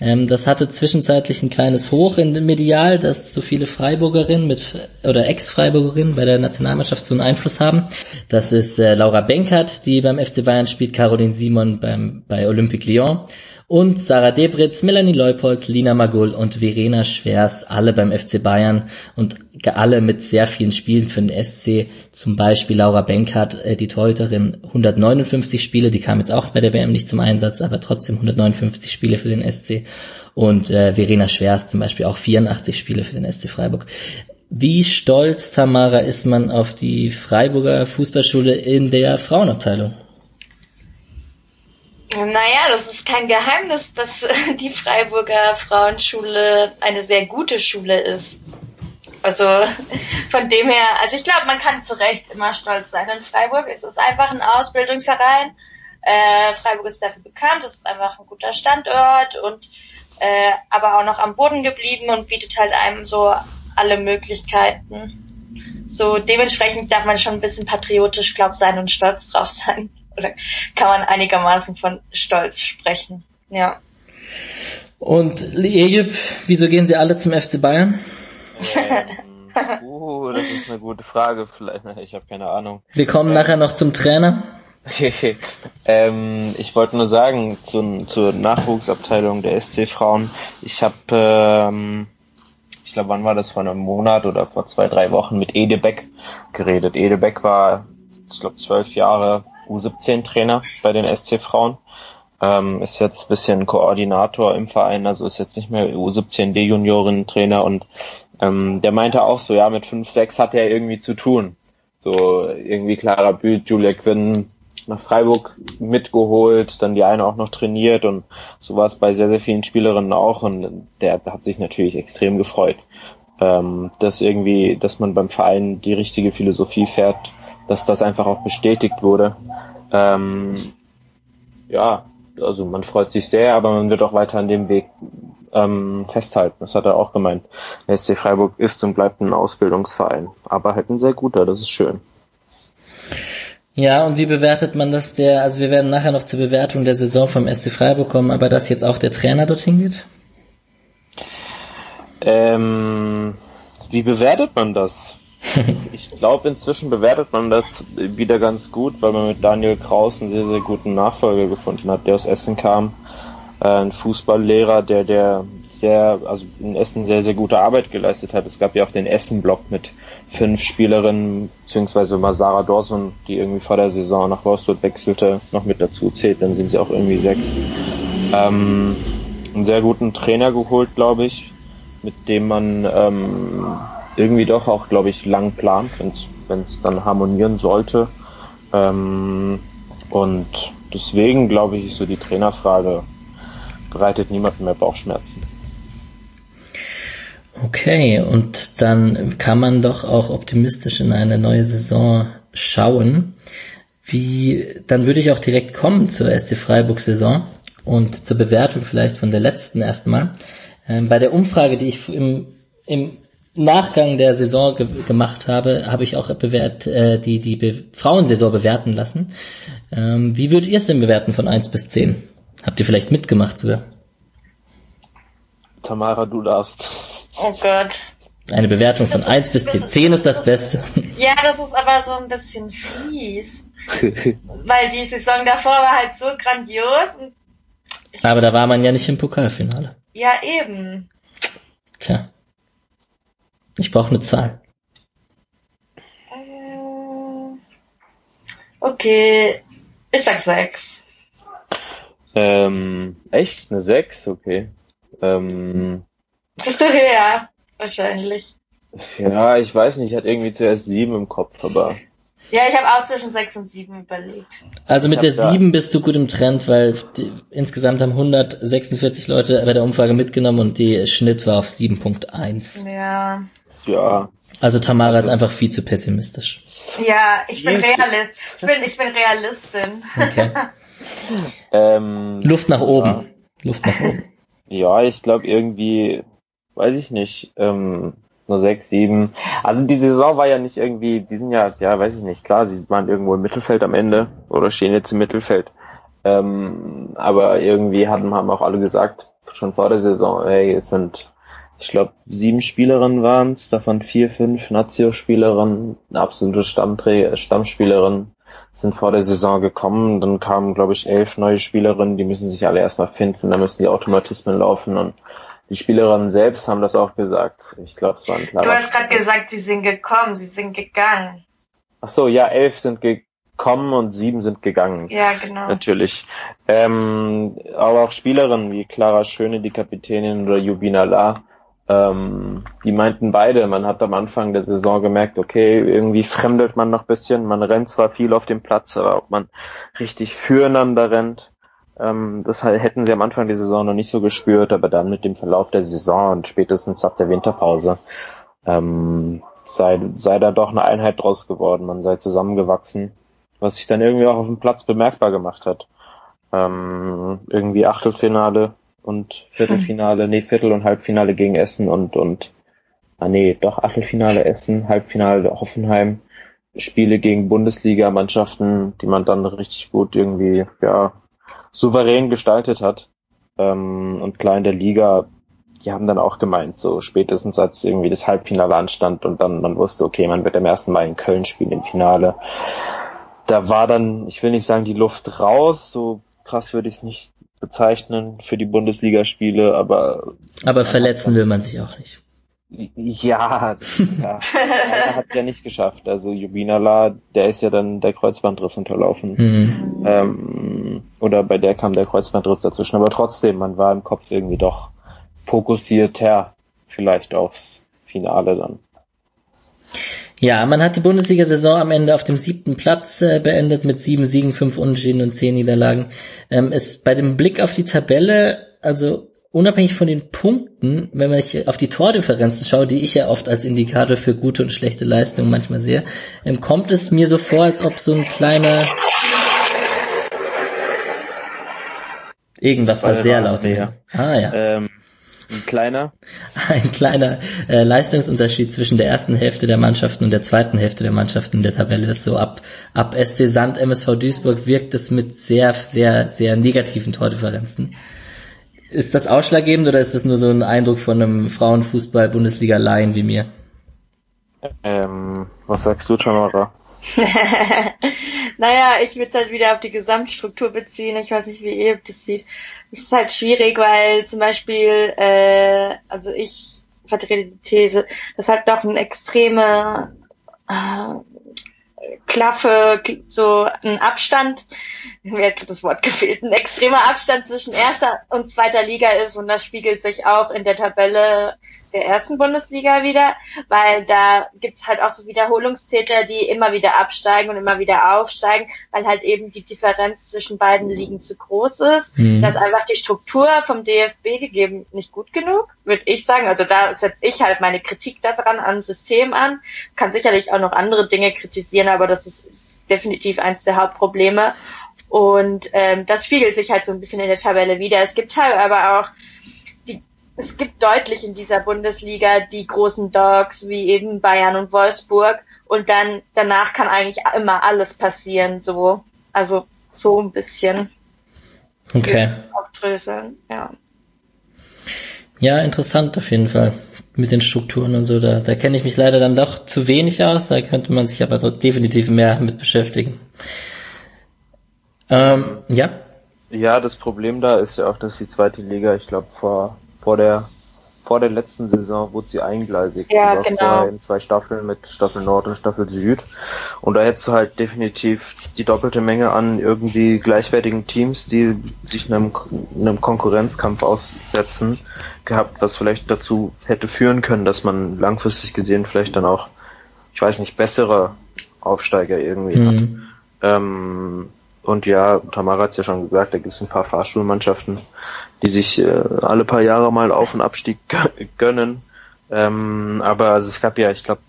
[SPEAKER 1] Ähm, das hatte zwischenzeitlich ein kleines Hoch in dem Medial, dass so viele Freiburgerinnen mit oder Ex-Freiburgerinnen bei der Nationalmannschaft so einen Einfluss haben. Das ist äh, Laura Benkert, die beim FC Bayern spielt, Caroline Simon beim, bei Olympique Lyon und Sarah Debritz, Melanie Leupolz, Lina Magull und Verena Schwers, alle beim FC Bayern und alle mit sehr vielen Spielen für den SC. Zum Beispiel Laura Benkert, äh, die Torhüterin, 159 Spiele, die kam jetzt auch bei der WM nicht zum Einsatz, aber trotzdem 159 Spiele für den SC. Und äh, Verena Schwers zum Beispiel auch 84 Spiele für den SC Freiburg. Wie stolz, Tamara, ist man auf die Freiburger Fußballschule in der Frauenabteilung?
[SPEAKER 2] Naja, das ist kein Geheimnis, dass die Freiburger Frauenschule eine sehr gute Schule ist. Also von dem her, also ich glaube, man kann zu Recht immer stolz sein in Freiburg. Es ist einfach ein Ausbildungsverein. Äh, Freiburg ist dafür bekannt, es ist einfach ein guter Standort und äh, aber auch noch am Boden geblieben und bietet halt einem so alle Möglichkeiten. So dementsprechend darf man schon ein bisschen patriotisch, glaub sein und stolz drauf sein oder kann man einigermaßen von Stolz sprechen. Ja.
[SPEAKER 1] Und Ejip, wieso gehen Sie alle zum FC Bayern?
[SPEAKER 3] Ähm, *laughs* Uh, das ist eine gute Frage. Vielleicht, ich habe keine Ahnung.
[SPEAKER 1] Wir kommen nachher noch zum Trainer. *laughs*
[SPEAKER 3] ähm, ich wollte nur sagen, zu, zur Nachwuchsabteilung der SC Frauen, ich habe, ähm, ich glaube, wann war das, vor einem Monat oder vor zwei, drei Wochen mit Ede Beck geredet. Ede Beck war, ich glaube, zwölf Jahre U17-Trainer bei den SC Frauen. Ähm, ist jetzt bisschen Koordinator im Verein, also ist jetzt nicht mehr U17 D-Junioren-Trainer und ähm, der meinte auch so, ja, mit 5, 6 hat er irgendwie zu tun. So irgendwie Clara Büth, Julia Quinn, nach Freiburg mitgeholt, dann die eine auch noch trainiert und so war es bei sehr, sehr vielen Spielerinnen auch und der hat sich natürlich extrem gefreut, ähm, dass irgendwie, dass man beim Verein die richtige Philosophie fährt, dass das einfach auch bestätigt wurde. Ähm, ja, also man freut sich sehr, aber man wird auch weiter an dem Weg ähm, festhalten. Das hat er auch gemeint. Der SC Freiburg ist und bleibt ein Ausbildungsverein, aber halt ein sehr guter, das ist schön.
[SPEAKER 1] Ja, und wie bewertet man das der, also wir werden nachher noch zur Bewertung der Saison vom SC Freiburg kommen, aber dass jetzt auch der Trainer dorthin geht?
[SPEAKER 3] Ähm, wie bewertet man das? *laughs* ich glaube, inzwischen bewertet man das wieder ganz gut, weil man mit Daniel Kraus einen sehr, sehr guten Nachfolger gefunden hat, der aus Essen kam. Äh, ein Fußballlehrer, der, der sehr, also in Essen sehr, sehr gute Arbeit geleistet hat. Es gab ja auch den Essen-Block mit fünf Spielerinnen, beziehungsweise mal Sarah Dawson, die irgendwie vor der Saison nach Wolfsburg wechselte, noch mit dazu zählt, dann sind sie auch irgendwie sechs. Ähm, einen sehr guten Trainer geholt, glaube ich, mit dem man ähm, irgendwie doch auch, glaube ich, lang plant, wenn es dann harmonieren sollte. Ähm, und deswegen, glaube ich, ist so die Trainerfrage, bereitet niemandem mehr Bauchschmerzen.
[SPEAKER 1] Okay, und dann kann man doch auch optimistisch in eine neue Saison schauen. Wie, dann würde ich auch direkt kommen zur SC Freiburg Saison und zur Bewertung vielleicht von der letzten erstmal. Ähm, bei der Umfrage, die ich im, im Nachgang der Saison ge gemacht habe, habe ich auch bewährt, äh, die, die Be Frauensaison bewerten lassen. Ähm, wie würdet ihr es denn bewerten von eins bis zehn? Habt ihr vielleicht mitgemacht sogar?
[SPEAKER 3] Tamara, du darfst.
[SPEAKER 2] Oh Gott.
[SPEAKER 1] Eine Bewertung von 1 bis 10. 10 ist das Beste.
[SPEAKER 2] Ja, das ist aber so ein bisschen fies. Weil die Saison davor war halt so grandios.
[SPEAKER 1] aber da war man ja nicht im Pokalfinale.
[SPEAKER 2] Ja, eben.
[SPEAKER 1] Tja. Ich brauche eine Zahl.
[SPEAKER 2] Äh, okay. Ich sag 6.
[SPEAKER 3] Ähm, echt? Eine 6? Okay. Ähm,
[SPEAKER 2] bist du höher? Wahrscheinlich.
[SPEAKER 3] Ja, ich weiß nicht, ich hatte irgendwie zuerst sieben im Kopf, aber.
[SPEAKER 2] Ja, ich habe auch zwischen sechs und sieben überlegt.
[SPEAKER 1] Also mit der sieben bist du gut im Trend, weil die, insgesamt haben 146 Leute bei der Umfrage mitgenommen und die Schnitt war auf 7.1.
[SPEAKER 2] Ja.
[SPEAKER 3] Ja.
[SPEAKER 1] Also Tamara also, ist einfach viel zu pessimistisch.
[SPEAKER 2] Ja, ich bin Realist. Ich bin, ich bin Realistin.
[SPEAKER 1] Okay. *laughs*
[SPEAKER 3] ähm,
[SPEAKER 1] Luft nach oben. Ja. Luft nach oben. *laughs*
[SPEAKER 3] Ja, ich glaube irgendwie weiß ich nicht, ähm, nur sechs, sieben. Also die Saison war ja nicht irgendwie, die sind ja, ja, weiß ich nicht, klar, sie waren irgendwo im Mittelfeld am Ende oder stehen jetzt im Mittelfeld. Ähm, aber irgendwie hatten, haben auch alle gesagt, schon vor der Saison, ey, es sind, ich glaube, sieben Spielerinnen waren es, davon vier, fünf Nazio-Spielerinnen, absolute Stammträ Stammspielerinnen sind vor der Saison gekommen. Dann kamen, glaube ich, elf neue Spielerinnen, die müssen sich alle erstmal finden, da müssen die Automatismen laufen und die Spielerinnen selbst haben das auch gesagt. Ich glaube, es war ein klarer.
[SPEAKER 2] Du hast gerade gesagt, sie sind gekommen, sie sind gegangen.
[SPEAKER 3] Ach so, ja, elf sind gekommen und sieben sind gegangen.
[SPEAKER 2] Ja, genau.
[SPEAKER 3] Natürlich. Ähm, aber auch Spielerinnen wie Clara Schöne, die Kapitänin oder Jubina La, ähm, die meinten beide, man hat am Anfang der Saison gemerkt, okay, irgendwie fremdelt man noch bisschen, man rennt zwar viel auf dem Platz, aber ob man richtig füreinander rennt, ähm, das hätten sie am Anfang der Saison noch nicht so gespürt, aber dann mit dem Verlauf der Saison und spätestens ab der Winterpause ähm, sei, sei da doch eine Einheit draus geworden, man sei zusammengewachsen, was sich dann irgendwie auch auf dem Platz bemerkbar gemacht hat. Ähm, irgendwie Achtelfinale und Viertelfinale, nee, Viertel- und Halbfinale gegen Essen und, und, ah nee, doch Achtelfinale Essen, Halbfinale Hoffenheim, Spiele gegen Bundesliga-Mannschaften, die man dann richtig gut irgendwie, ja, souverän gestaltet hat. Ähm, und klar in der Liga die haben dann auch gemeint, so spätestens als irgendwie das Halbfinale anstand und dann man wusste, okay, man wird am ersten Mal in Köln spielen im Finale. Da war dann, ich will nicht sagen, die Luft raus, so krass würde ich es nicht bezeichnen für die Bundesligaspiele, aber.
[SPEAKER 1] Aber verletzen will man sich auch nicht.
[SPEAKER 3] Ja, ja. er hat es ja nicht geschafft. Also Jubinala, der ist ja dann der Kreuzbandriss unterlaufen. Mhm. Ähm, oder bei der kam der Kreuzbandriss dazwischen. Aber trotzdem, man war im Kopf irgendwie doch fokussierter vielleicht aufs Finale dann.
[SPEAKER 1] Ja, man hat die Bundesliga-Saison am Ende auf dem siebten Platz äh, beendet mit sieben Siegen, fünf Unentschieden und zehn Niederlagen. Ähm, ist bei dem Blick auf die Tabelle, also unabhängig von den Punkten, wenn man auf die Tordifferenzen schaue, die ich ja oft als Indikator für gute und schlechte Leistungen manchmal sehe, ähm, kommt es mir so vor, als ob so ein kleiner Irgendwas war, war sehr laut.
[SPEAKER 3] Ja. Ah ja. Ähm, ein kleiner? *laughs*
[SPEAKER 1] Ein kleiner äh, Leistungsunterschied zwischen der ersten Hälfte der Mannschaften und der zweiten Hälfte der Mannschaften in der Tabelle ist so ab, ab SC Sand, MSV Duisburg wirkt es mit sehr, sehr, sehr negativen Tordifferenzen. Ist das ausschlaggebend oder ist das nur so ein Eindruck von einem Frauenfußball-Bundesliga-Laien wie mir?
[SPEAKER 3] Ähm, was sagst du, Tamara? *laughs*
[SPEAKER 2] naja, ich würde es halt wieder auf die Gesamtstruktur beziehen. Ich weiß nicht, wie ihr das sieht. Es ist halt schwierig, weil zum Beispiel, äh, also ich vertrete die These, dass halt doch ein extreme äh, Klaffe, so ein Abstand, mir hat das Wort gefehlt, ein extremer Abstand zwischen erster und zweiter Liga ist und das spiegelt sich auch in der Tabelle der ersten Bundesliga wieder, weil da gibt's halt auch so Wiederholungstäter, die immer wieder absteigen und immer wieder aufsteigen, weil halt eben die Differenz zwischen beiden Ligen zu groß ist. Mhm. Da ist einfach die Struktur vom DFB gegeben nicht gut genug, würde ich sagen. Also da setze ich halt meine Kritik daran am System an. Kann sicherlich auch noch andere Dinge kritisieren, aber das ist definitiv eins der Hauptprobleme. Und ähm, das spiegelt sich halt so ein bisschen in der Tabelle wieder. Es gibt halt aber auch es gibt deutlich in dieser Bundesliga die großen Dogs wie eben Bayern und Wolfsburg und dann danach kann eigentlich immer alles passieren, so also so ein bisschen.
[SPEAKER 1] Okay.
[SPEAKER 2] Aufdröseln, ja.
[SPEAKER 1] Ja, interessant auf jeden Fall mit den Strukturen und so. Da, da kenne ich mich leider dann doch zu wenig aus. Da könnte man sich aber definitiv mehr mit beschäftigen. Ähm, ja.
[SPEAKER 3] Ja, das Problem da ist ja auch, dass die zweite Liga, ich glaube, vor vor der vor der letzten Saison wurde sie eingleisig.
[SPEAKER 2] Ja, war genau. vorher
[SPEAKER 3] in zwei Staffeln mit Staffel Nord und Staffel Süd. Und da hättest du halt definitiv die doppelte Menge an irgendwie gleichwertigen Teams, die sich einem, einem Konkurrenzkampf aussetzen, gehabt, was vielleicht dazu hätte führen können, dass man langfristig gesehen vielleicht dann auch, ich weiß nicht, bessere Aufsteiger irgendwie mhm. hat. Ähm, und ja, Tamara hat es ja schon gesagt, da gibt es ein paar Fahrstuhlmannschaften, die sich äh, alle paar Jahre mal Auf- und Abstieg gönnen. Ähm, aber also es gab ja, ich glaube,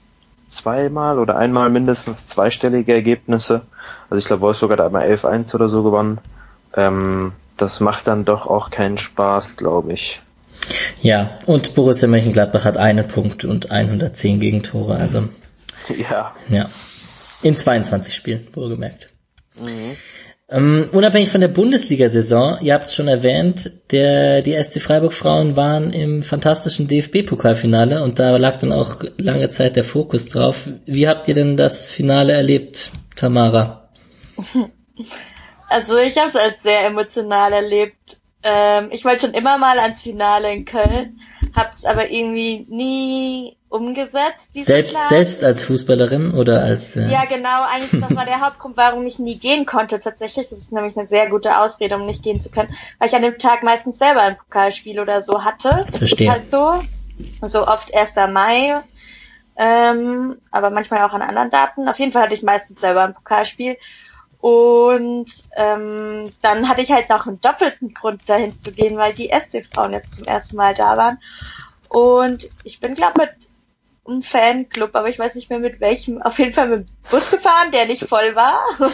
[SPEAKER 3] zweimal oder einmal mindestens zweistellige Ergebnisse. Also ich glaube, Wolfsburg hat einmal 11-1 oder so gewonnen. Ähm, das macht dann doch auch keinen Spaß, glaube ich.
[SPEAKER 1] Ja, und Borussia Mönchengladbach hat einen Punkt und 110 Gegentore, also.
[SPEAKER 3] Ja.
[SPEAKER 1] Ja. In 22 Spielen, wohlgemerkt. Mhm. Ähm, unabhängig von der Bundesliga-Saison, ihr habt es schon erwähnt, der, die SC Freiburg-Frauen waren im fantastischen DFB-Pokalfinale und da lag dann auch lange Zeit der Fokus drauf. Wie habt ihr denn das Finale erlebt, Tamara? *laughs*
[SPEAKER 2] Also ich habe es als sehr emotional erlebt. Ähm, ich wollte schon immer mal ans Finale in Köln, hab's aber irgendwie nie umgesetzt.
[SPEAKER 1] Selbst, Plan. selbst als Fußballerin oder als...
[SPEAKER 2] Äh ja, genau. Eigentlich das war der *laughs* Hauptgrund, warum ich nie gehen konnte. Tatsächlich, das ist nämlich eine sehr gute Ausrede, um nicht gehen zu können, weil ich an dem Tag meistens selber ein Pokalspiel oder so hatte.
[SPEAKER 1] Verstehe. ist
[SPEAKER 2] halt so. So oft 1. Mai, ähm, aber manchmal auch an anderen Daten. Auf jeden Fall hatte ich meistens selber ein Pokalspiel. Und ähm, dann hatte ich halt noch einen doppelten Grund dahin zu gehen, weil die SC-Frauen jetzt zum ersten Mal da waren. Und ich bin, glaube mit ein Fanclub, aber ich weiß nicht mehr mit welchem. Auf jeden Fall mit dem Bus gefahren, der nicht voll war. *laughs*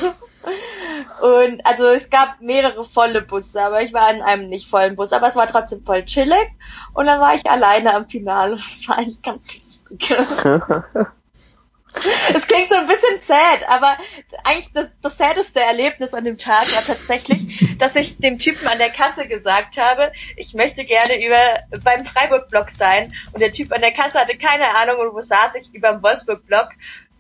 [SPEAKER 2] Und also es gab mehrere volle Busse, aber ich war in einem nicht vollen Bus, aber es war trotzdem voll chillig. Und dann war ich alleine am Finale und *laughs* das war eigentlich ganz lustig. *laughs* Es klingt so ein bisschen sad, aber eigentlich das, das saddeste Erlebnis an dem Tag war tatsächlich, *laughs* dass ich dem Typen an der Kasse gesagt habe, ich möchte gerne über beim Freiburg-Block sein. Und der Typ an der Kasse hatte keine Ahnung, wo saß ich über dem Wolfsburg-Block.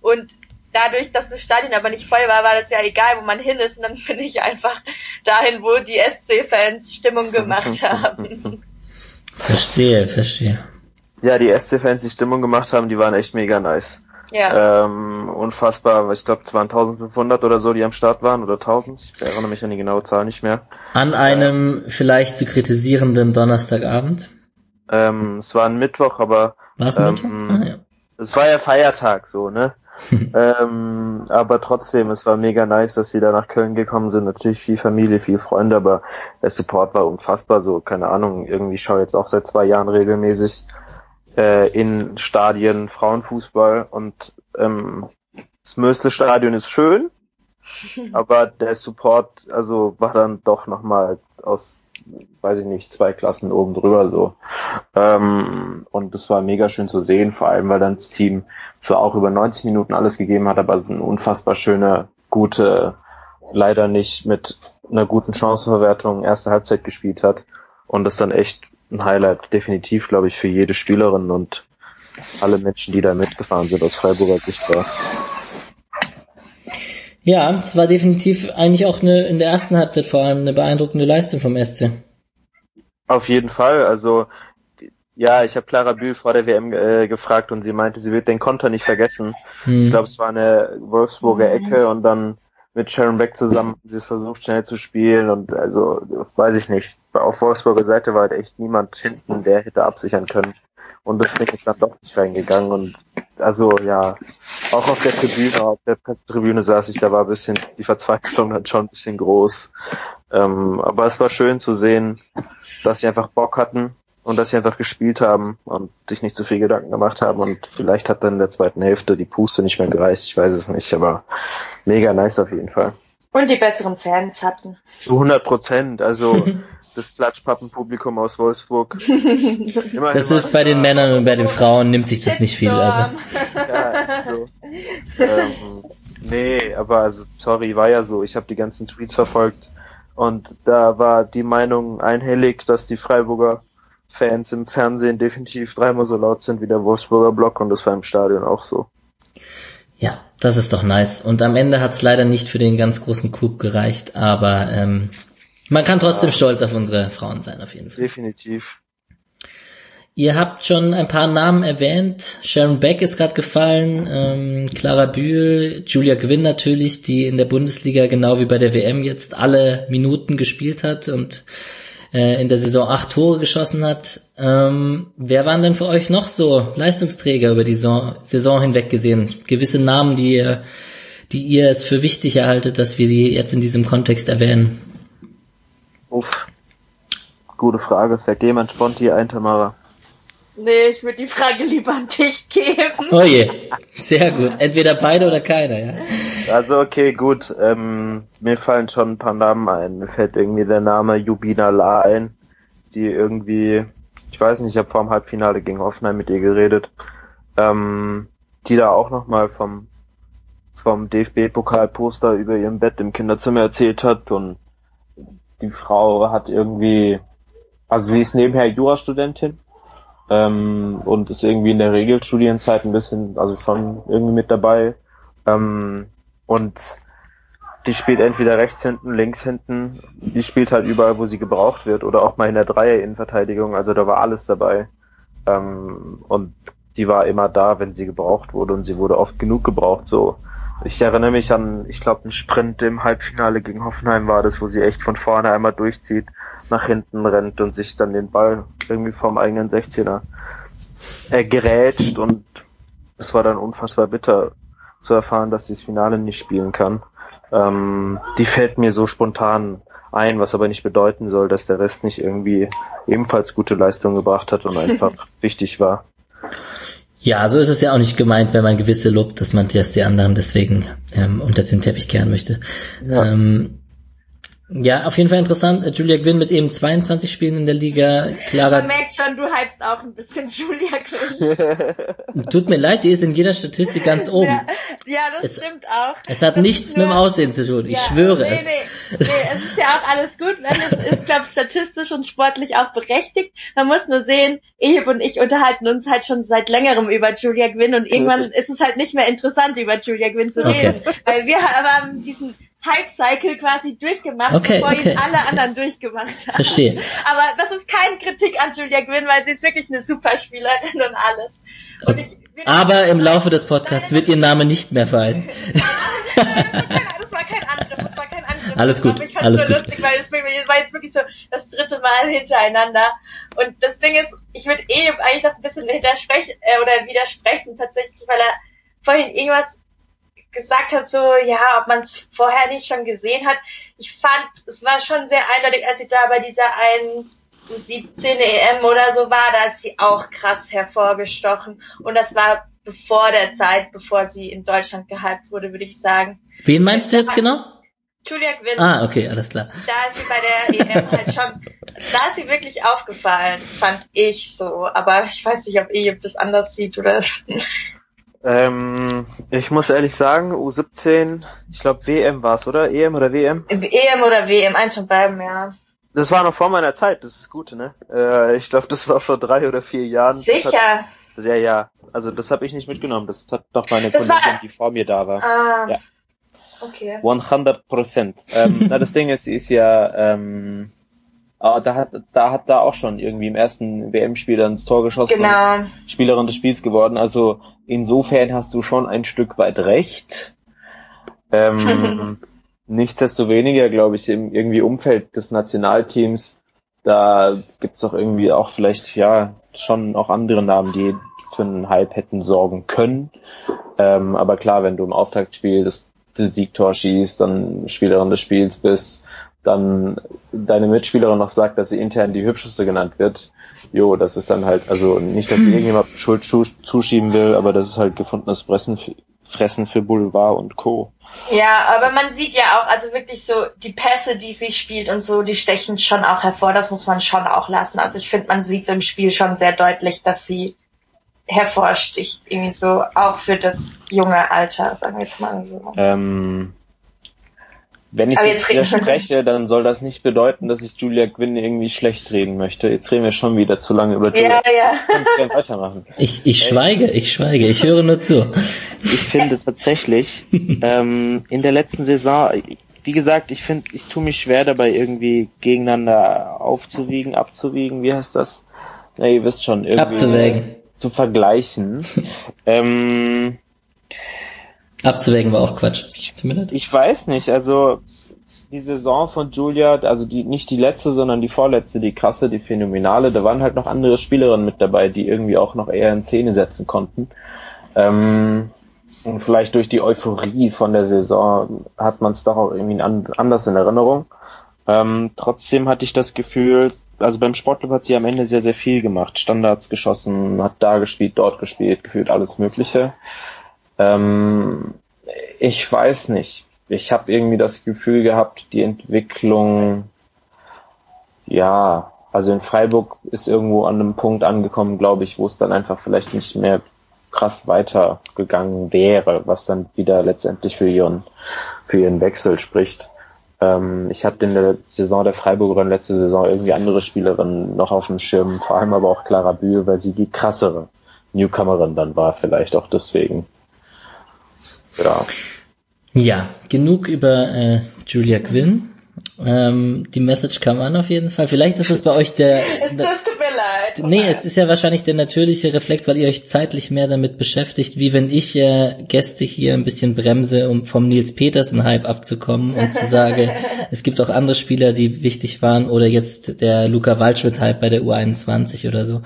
[SPEAKER 2] Und dadurch, dass das Stadion aber nicht voll war, war das ja egal, wo man hin ist. Und dann bin ich einfach dahin, wo die SC-Fans Stimmung gemacht *laughs* haben.
[SPEAKER 1] Verstehe, verstehe.
[SPEAKER 3] Ja, die SC-Fans, die Stimmung gemacht haben, die waren echt mega nice.
[SPEAKER 2] Ja.
[SPEAKER 3] Ähm, unfassbar, ich glaube, es waren 1500 oder so, die am Start waren, oder 1000. Ich erinnere mich an die genaue Zahl nicht mehr.
[SPEAKER 1] An einem äh, vielleicht zu kritisierenden Donnerstagabend?
[SPEAKER 3] Ähm, es war ein Mittwoch, aber
[SPEAKER 1] war es ein Mittwoch? Ähm,
[SPEAKER 3] ah, ja. Es war ja Feiertag, so, ne? *laughs* ähm, aber trotzdem, es war mega nice, dass sie da nach Köln gekommen sind. Natürlich viel Familie, viel Freunde, aber der Support war unfassbar. So, keine Ahnung, irgendwie schaue jetzt auch seit zwei Jahren regelmäßig äh, in Stadien Frauenfußball und ähm, das Mösle-Stadion ist schön, *laughs* aber der Support also war dann doch nochmal aus, weiß ich nicht, zwei Klassen oben drüber so. Ähm, und das war mega schön zu sehen, vor allem weil dann das Team zwar auch über 90 Minuten alles gegeben hat, aber eine unfassbar schöne, gute, leider nicht mit einer guten Chancenverwertung erste Halbzeit gespielt hat und das dann echt ein Highlight definitiv, glaube ich, für jede Spielerin und alle Menschen, die da mitgefahren sind aus Freiburger Sicht war.
[SPEAKER 1] Ja, es war definitiv eigentlich auch eine, in der ersten Halbzeit vor allem eine beeindruckende Leistung vom SC.
[SPEAKER 3] Auf jeden Fall, also ja, ich habe Clara Bühl vor der WM äh, gefragt und sie meinte, sie wird den Konter nicht vergessen. Hm. Ich glaube, es war eine Wolfsburger Ecke und dann mit Sharon Beck zusammen sie es versucht schnell zu spielen und also weiß ich nicht. Auf Wolfsburger Seite war halt echt niemand hinten, der hätte absichern können. Und das Ding ist dann doch nicht reingegangen und also ja, auch auf der Tribüne, auf der Pressetribüne saß ich, da war ein bisschen die Verzweiflung dann schon ein bisschen groß. Ähm, aber es war schön zu sehen, dass sie einfach Bock hatten und dass sie einfach gespielt haben und sich nicht zu viel Gedanken gemacht haben und vielleicht hat dann in der zweiten Hälfte die Puste nicht mehr gereicht, ich weiß es nicht, aber mega nice auf jeden Fall.
[SPEAKER 2] Und die besseren Fans hatten.
[SPEAKER 3] Zu 100 Prozent, also *laughs* das Klatschpappenpublikum aus Wolfsburg. *laughs*
[SPEAKER 1] Immer, das ist bei den Männern und bei den Frauen nimmt sich das nicht viel. Also. Ja,
[SPEAKER 3] so. ähm, nee, aber also sorry, war ja so. Ich habe die ganzen Tweets verfolgt und da war die Meinung einhellig, dass die Freiburger Fans im Fernsehen definitiv dreimal so laut sind wie der Wolfsburger Block und das war im Stadion auch so.
[SPEAKER 1] Ja, das ist doch nice. Und am Ende hat's leider nicht für den ganz großen Coup gereicht, aber ähm, man kann trotzdem ja. stolz auf unsere Frauen sein, auf jeden Fall.
[SPEAKER 3] Definitiv.
[SPEAKER 1] Ihr habt schon ein paar Namen erwähnt. Sharon Beck ist gerade gefallen, ähm, Clara Bühl, Julia Gwynn natürlich, die in der Bundesliga genau wie bei der WM jetzt alle Minuten gespielt hat und äh, in der Saison acht Tore geschossen hat. Ähm, wer waren denn für euch noch so Leistungsträger über die Saison, Saison hinweg gesehen? Gewisse Namen, die ihr, die ihr es für wichtig erhaltet, dass wir sie jetzt in diesem Kontext erwähnen?
[SPEAKER 3] Uff. Gute Frage. Fällt jemand spontan ein, Tamara?
[SPEAKER 2] Nee, ich würde die Frage lieber an dich geben.
[SPEAKER 1] Oh je, sehr gut. Entweder beide oder keiner, ja.
[SPEAKER 3] Also okay, gut. Ähm, mir fallen schon ein paar Namen ein. Mir fällt irgendwie der Name Jubina La ein, die irgendwie, ich weiß nicht, ich habe vor dem Halbfinale gegen Hoffenheim mit ihr geredet, ähm, die da auch nochmal vom vom DFB-Pokalposter über ihrem Bett im Kinderzimmer erzählt hat und die Frau hat irgendwie, also sie ist nebenher Jurastudentin ähm, und ist irgendwie in der Regelstudienzeit ein bisschen, also schon irgendwie mit dabei. Ähm, und die spielt entweder rechts hinten, links hinten. Die spielt halt überall, wo sie gebraucht wird oder auch mal in der Dreier-Innenverteidigung. Also da war alles dabei. Ähm, und die war immer da, wenn sie gebraucht wurde und sie wurde oft genug gebraucht. So, ich erinnere mich an, ich glaube, ein Sprint im Halbfinale gegen Hoffenheim war das, wo sie echt von vorne einmal durchzieht nach hinten rennt und sich dann den Ball irgendwie vom eigenen 16er äh, gerätscht und es war dann unfassbar bitter zu erfahren, dass sie das Finale nicht spielen kann. Ähm, die fällt mir so spontan ein, was aber nicht bedeuten soll, dass der Rest nicht irgendwie ebenfalls gute Leistung gebracht hat und *laughs* einfach wichtig war.
[SPEAKER 1] Ja, so ist es ja auch nicht gemeint, wenn man gewisse lobt, dass man erst die anderen deswegen ähm, unter den Teppich kehren möchte. Ja. Ähm, Ja, auf jeden Fall interessant. Äh, Julia Gwynn mit eben 22 Spielen in der Liga. Clara.
[SPEAKER 2] Man merkt schon, du hypst auch ein bisschen *laughs* Julia Gwynn. *laughs*
[SPEAKER 1] Tut mir leid, die ist in jeder Statistik ganz oben.
[SPEAKER 2] Ja, ja das
[SPEAKER 1] Es-
[SPEAKER 2] stimmt auch.
[SPEAKER 1] Es hat
[SPEAKER 2] Das
[SPEAKER 1] nichts
[SPEAKER 2] ist
[SPEAKER 1] mit dem
[SPEAKER 2] nur-
[SPEAKER 1] Aussehen zu tun. Ich
[SPEAKER 2] Ja,
[SPEAKER 1] schwöre
[SPEAKER 2] nee,
[SPEAKER 1] es.
[SPEAKER 2] Nee, nee, es ist ja auch alles gut, wenn es ist, glaube statistisch und sportlich auch berechtigt. Man muss nur sehen, Eheb und ich unterhalten uns halt schon seit längerem über Julia Gwynn und irgendwann ist es halt nicht mehr interessant, über Julia Gwynn zu
[SPEAKER 1] Okay.
[SPEAKER 2] reden. Weil wir haben diesen Hype-Cycle quasi durchgemacht,
[SPEAKER 1] Okay,
[SPEAKER 2] bevor
[SPEAKER 1] okay.
[SPEAKER 2] ihn alle anderen durchgemacht haben.
[SPEAKER 1] Verstehe.
[SPEAKER 2] Aber das ist keine Kritik an Julia Gwynn, weil sie ist wirklich eine super Spielerin und alles. Und ich,
[SPEAKER 1] Aber im Laufe des Podcasts wird ihr Name nicht mehr fallen. *laughs*
[SPEAKER 2] das war kein Angriff, das war kein Angriff. *laughs*
[SPEAKER 1] Alles gut,
[SPEAKER 2] Ich fand
[SPEAKER 1] alles
[SPEAKER 2] so
[SPEAKER 1] gut.
[SPEAKER 2] lustig, weil es war jetzt wirklich so das dritte Mal hintereinander. Und das Ding ist, ich würde eh eigentlich noch ein bisschen äh, oder widersprechen tatsächlich, weil er vorhin irgendwas gesagt hat, so, ja, ob man es vorher nicht schon gesehen hat. Ich fand, es war schon sehr eindeutig, als sie da bei dieser einen 17 EM oder so war, da ist sie auch krass hervorgestochen. Und das war bevor der Zeit, bevor sie in Deutschland gehypt wurde, würde ich sagen.
[SPEAKER 1] Wen meinst du jetzt genau?
[SPEAKER 2] Julia Gwynn,
[SPEAKER 1] Ah, okay, alles klar.
[SPEAKER 2] da ist sie bei der EM *laughs* halt schon, da ist sie wirklich aufgefallen, fand ich so. Aber ich weiß nicht, ob Egypt das anders sieht oder.
[SPEAKER 3] Ähm, ich muss ehrlich sagen, U17, ich glaube WM war's, oder? EM oder WM?
[SPEAKER 2] EM oder WM, eins von beiden, ja.
[SPEAKER 3] Das war noch vor meiner Zeit, das ist das Gute, ne? Äh, ich glaube, das war vor drei oder vier Jahren. Das hat,
[SPEAKER 2] Sicher.
[SPEAKER 3] ja, ja. Also das habe ich nicht mitgenommen. Das hat doch meine
[SPEAKER 2] Das
[SPEAKER 3] Kollegin,
[SPEAKER 2] war-
[SPEAKER 3] die vor mir da war.
[SPEAKER 2] Ah.
[SPEAKER 3] Ja.
[SPEAKER 2] Okay.
[SPEAKER 3] 100 Prozent. Ähm, *laughs* na, das Ding ist, sie ist ja, ähm, ah, da hat, da hat da auch schon irgendwie im ersten WM-Spiel dann ins Tor geschossen und
[SPEAKER 2] Genau.
[SPEAKER 3] ist Spielerin des Spiels geworden. Also insofern hast du schon ein Stück weit recht. Ähm, *laughs* nichtsdestoweniger, glaube ich, im irgendwie Umfeld des Nationalteams, da gibt's doch irgendwie auch vielleicht, ja, schon auch andere Namen, die für einen Hype hätten sorgen können. Ähm, aber klar, wenn du im Auftaktspiel das, das Siegtor schießt, dann Spielerin des Spiels bist, dann deine Mitspielerin noch sagt, dass sie intern die hübscheste genannt wird. Jo, das ist dann halt, also nicht, dass sie irgendjemand Schuld zu- zuschieben will, aber das ist halt gefundenes Fressen, für- Fressen für Boulevard und Co.
[SPEAKER 2] Ja, aber man sieht ja auch, also wirklich so, die Pässe, die sie spielt und so, die stechen schon auch hervor. Das muss man schon auch lassen. Also ich finde, man sieht im Spiel schon sehr deutlich, dass sie hervorsticht. Irgendwie so, auch für das junge Alter, sagen wir jetzt mal so.
[SPEAKER 3] Ähm, wenn ich
[SPEAKER 2] Aber
[SPEAKER 3] jetzt widerspreche, dann soll das nicht bedeuten, dass ich Julia Gwynn irgendwie schlecht reden möchte. Jetzt reden wir schon wieder zu lange über Julia.
[SPEAKER 2] Ja, ja.
[SPEAKER 3] Ich kann gerne weitermachen. *laughs*
[SPEAKER 1] Ich, ich schweige, ich schweige, ich höre nur zu.
[SPEAKER 3] Ich finde tatsächlich, *laughs* ähm, in der letzten Saison, wie gesagt, ich finde, ich tue mich schwer dabei, irgendwie gegeneinander aufzuwiegen, abzuwiegen, wie heißt das? Na, ihr wisst schon, irgendwie
[SPEAKER 1] Abzuwägen.
[SPEAKER 3] zu vergleichen. *laughs* ähm,
[SPEAKER 1] Abzuwägen war auch Quatsch. Leid.
[SPEAKER 3] ich weiß nicht, also die Saison von Julia, also die nicht die letzte, sondern die vorletzte, die krasse, die phänomenale, da waren halt noch andere Spielerinnen mit dabei, die irgendwie auch noch eher in Szene setzen konnten. Ähm, und vielleicht durch die Euphorie von der Saison hat man es doch auch irgendwie an, anders in Erinnerung. Ähm, trotzdem hatte ich das Gefühl, also beim Sportclub hat sie am Ende sehr, sehr viel gemacht. Standards geschossen, hat da gespielt, dort gespielt, gefühlt alles Mögliche. Ähm, ich weiß nicht. Ich habe irgendwie das Gefühl gehabt, die Entwicklung, ja, also in Freiburg ist irgendwo an einem Punkt angekommen, glaube ich, wo es dann einfach vielleicht nicht mehr krass weitergegangen wäre, was dann wieder letztendlich für ihren, für ihren Wechsel spricht. Ähm, ich hatte in der Saison der Freiburgerin letzte Saison irgendwie andere Spielerinnen noch auf dem Schirm, vor allem aber auch Clara Bühl, weil sie die krassere Newcomerin dann war, vielleicht auch deswegen. Ja.
[SPEAKER 1] Ja, genug über äh, Julia Quinn. Ähm, die Message kam an auf jeden Fall. Vielleicht ist es bei euch der... *laughs*
[SPEAKER 2] Es, es tut mir.
[SPEAKER 1] Nee, es ist ja wahrscheinlich der natürliche Reflex, weil ihr euch zeitlich mehr damit beschäftigt, wie wenn ich äh, Gäste hier ein bisschen bremse, um vom Nils Petersen-Hype abzukommen und zu sagen, *laughs* es gibt auch andere Spieler, die wichtig waren oder jetzt der Luca Waldschmidt-Hype bei der U21 oder so.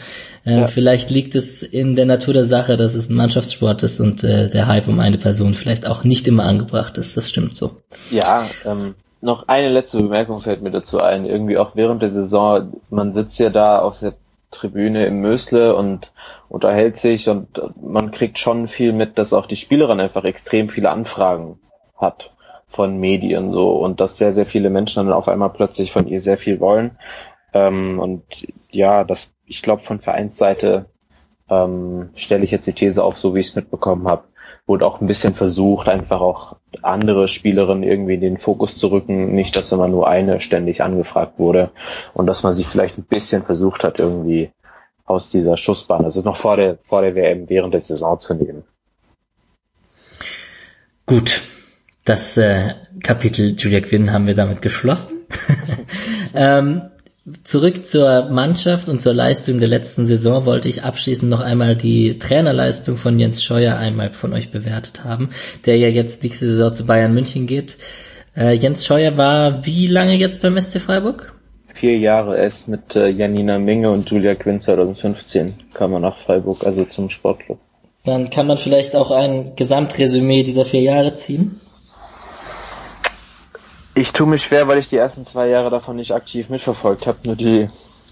[SPEAKER 1] Äh,
[SPEAKER 3] Ja.
[SPEAKER 1] Vielleicht liegt es in der Natur der Sache, dass es ein Mannschaftssport ist und äh, der Hype um eine Person vielleicht auch nicht immer angebracht ist. Das stimmt so.
[SPEAKER 3] Ja, ähm, noch eine letzte Bemerkung fällt mir dazu ein. Irgendwie auch während der Saison, man sitzt ja da auf der Tribüne im Mösle und unterhält sich und man kriegt schon viel mit, dass auch die Spielerin einfach extrem viele Anfragen hat von Medien so und dass sehr, sehr viele Menschen dann auf einmal plötzlich von ihr sehr viel wollen. Ähm, und ja, das, ich glaube, von Vereinsseite ähm, stelle ich jetzt die These auf, so wie ich es mitbekommen habe, wurde auch ein bisschen versucht, einfach auch andere Spielerinnen irgendwie in den Fokus zu rücken. Nicht, dass immer nur eine ständig angefragt wurde und dass man sie vielleicht ein bisschen versucht hat, irgendwie aus dieser Schussbahn, also noch vor der, vor der WM während der Saison zu nehmen.
[SPEAKER 1] Gut, das äh, Kapitel Julia Quinn haben wir damit geschlossen. *laughs* ähm, zurück zur Mannschaft und zur Leistung der letzten Saison wollte ich abschließend noch einmal die Trainerleistung von Jens Scheuer einmal von euch bewertet haben, der ja jetzt nächste Saison zu Bayern München geht. Äh, Jens Scheuer war wie lange jetzt beim SC Freiburg?
[SPEAKER 3] Vier Jahre erst mit äh, Janina Minge und Julia Quinn 2015 kam er nach Freiburg, also zum Sportclub.
[SPEAKER 1] Dann kann man vielleicht auch ein Gesamtresümee dieser vier Jahre ziehen.
[SPEAKER 3] Ich tue mich schwer, weil ich die ersten zwei Jahre davon nicht aktiv mitverfolgt habe, nur die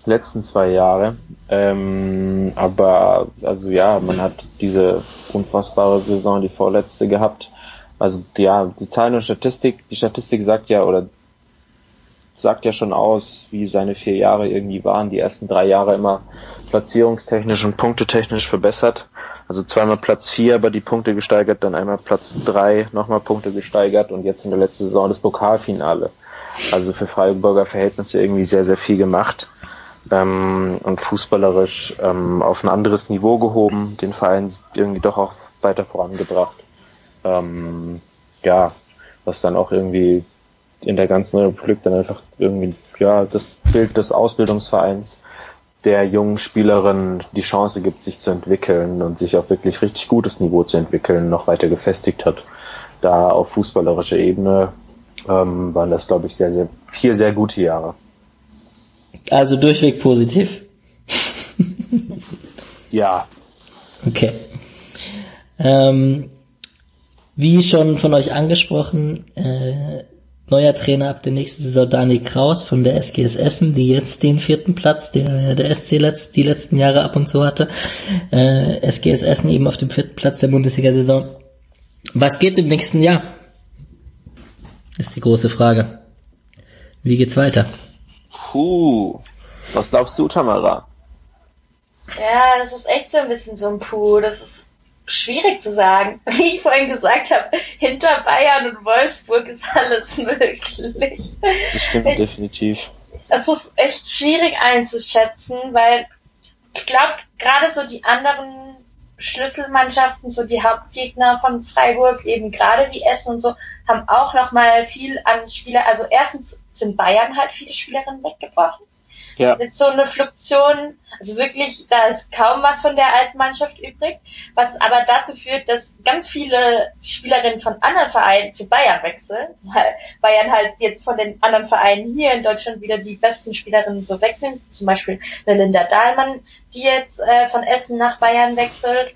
[SPEAKER 3] letzten zwei Jahre. Ähm, aber also ja, man hat diese unfassbare Saison, die vorletzte gehabt. Also ja, die Zahlen und Statistik, die Statistik sagt ja oder sagt ja schon aus, wie seine vier Jahre irgendwie waren. Die ersten drei Jahre immer platzierungstechnisch und punktetechnisch verbessert. Also zweimal Platz vier, aber die Punkte gesteigert, dann einmal Platz drei, nochmal Punkte gesteigert und jetzt in der letzten Saison das Pokalfinale. Also für Freiburger Verhältnisse irgendwie sehr, sehr viel gemacht ähm, und fußballerisch ähm, auf ein anderes Niveau gehoben, den Verein irgendwie doch auch weiter vorangebracht. Ähm, ja, was dann auch irgendwie in der ganzen Republik dann einfach irgendwie, ja, das Bild des Ausbildungsvereins der jungen Spielerin die Chance gibt, sich zu entwickeln und sich auf wirklich richtig gutes Niveau zu entwickeln, noch weiter gefestigt hat. Da auf fußballerischer Ebene ähm, waren das, glaube ich, sehr, sehr, vier sehr gute Jahre.
[SPEAKER 1] Also durchweg positiv. *laughs*
[SPEAKER 3] ja.
[SPEAKER 1] Okay. Ähm, wie schon von euch angesprochen, äh, Neuer Trainer ab der nächsten Saison Dani Kraus von der SGS Essen, die jetzt den vierten Platz, der der SC letzt, die letzten Jahre ab und zu hatte. Äh, SGS Essen eben auf dem vierten Platz der Bundesliga-Saison. Was geht im nächsten Jahr? Ist die große Frage. Wie geht's weiter?
[SPEAKER 3] Puh. Was glaubst du, Tamara?
[SPEAKER 2] Ja, das ist echt so ein bisschen so ein Puh. Das ist schwierig zu sagen. *laughs* Wie ich vorhin gesagt habe, hinter Bayern und Wolfsburg ist alles *laughs* möglich.
[SPEAKER 3] Das stimmt ich, definitiv.
[SPEAKER 2] Es ist echt schwierig einzuschätzen, weil ich glaube, gerade so die anderen Schlüsselmannschaften, so die Hauptgegner von Freiburg, eben gerade wie Essen und so, haben auch nochmal viel an Spieler. Also erstens sind Bayern halt viele Spielerinnen weggebrochen. Ja. Mit so eine Fluktion, also wirklich, da ist kaum was von der alten Mannschaft übrig, was aber dazu führt, dass ganz viele Spielerinnen von anderen Vereinen zu Bayern wechseln, weil Bayern halt jetzt von den anderen Vereinen hier in Deutschland wieder die besten Spielerinnen so wegnimmt, zum Beispiel eine Linda Dahlmann, die jetzt äh, von Essen nach Bayern wechselt.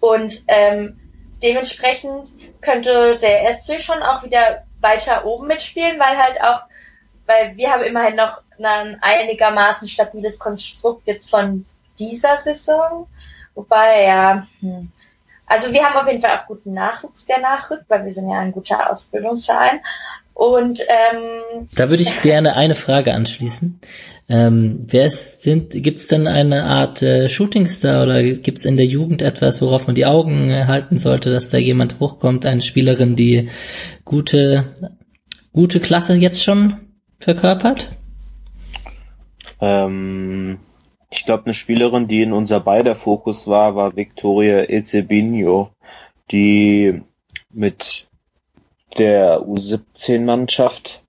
[SPEAKER 2] Und ähm, dementsprechend könnte der SC schon auch wieder weiter oben mitspielen, weil halt auch weil wir haben immerhin noch ein einigermaßen stabiles Konstrukt jetzt von dieser Saison. Wobei, ja, hm. also wir haben auf jeden Fall auch guten Nachwuchs, der nachrückt, weil wir sind ja ein guter Ausbildungsverein. Und ähm,
[SPEAKER 1] da würde ich gerne eine Frage anschließen. Ähm, wer ist, sind, gibt es denn eine Art äh, Shootingstar oder gibt es in der Jugend etwas, worauf man die Augen äh, halten sollte, dass da jemand hochkommt, eine Spielerin, die gute, gute Klasse jetzt schon verkörpert?
[SPEAKER 3] Ähm, ich glaube, eine Spielerin, die in unser beider Fokus war, war Victoria Ezebinho, die mit der U17-Mannschaft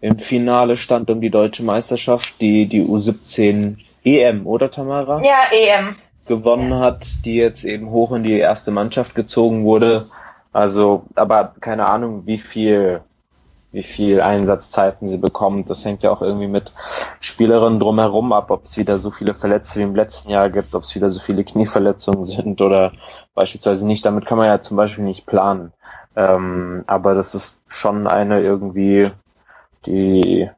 [SPEAKER 3] im Finale stand um die deutsche Meisterschaft, die die U17 EM, oder Tamara?
[SPEAKER 2] Ja, EM.
[SPEAKER 3] Gewonnen hat, die jetzt eben hoch in die erste Mannschaft gezogen wurde. Also, aber keine Ahnung, wie viel wie viel Einsatzzeiten sie bekommt. Das hängt ja auch irgendwie mit Spielerinnen drumherum ab, ob es wieder so viele Verletzte wie im letzten Jahr gibt, ob es wieder so viele Knieverletzungen sind oder beispielsweise nicht. Damit kann man ja zum Beispiel nicht planen. Ähm, aber das ist schon eine irgendwie, die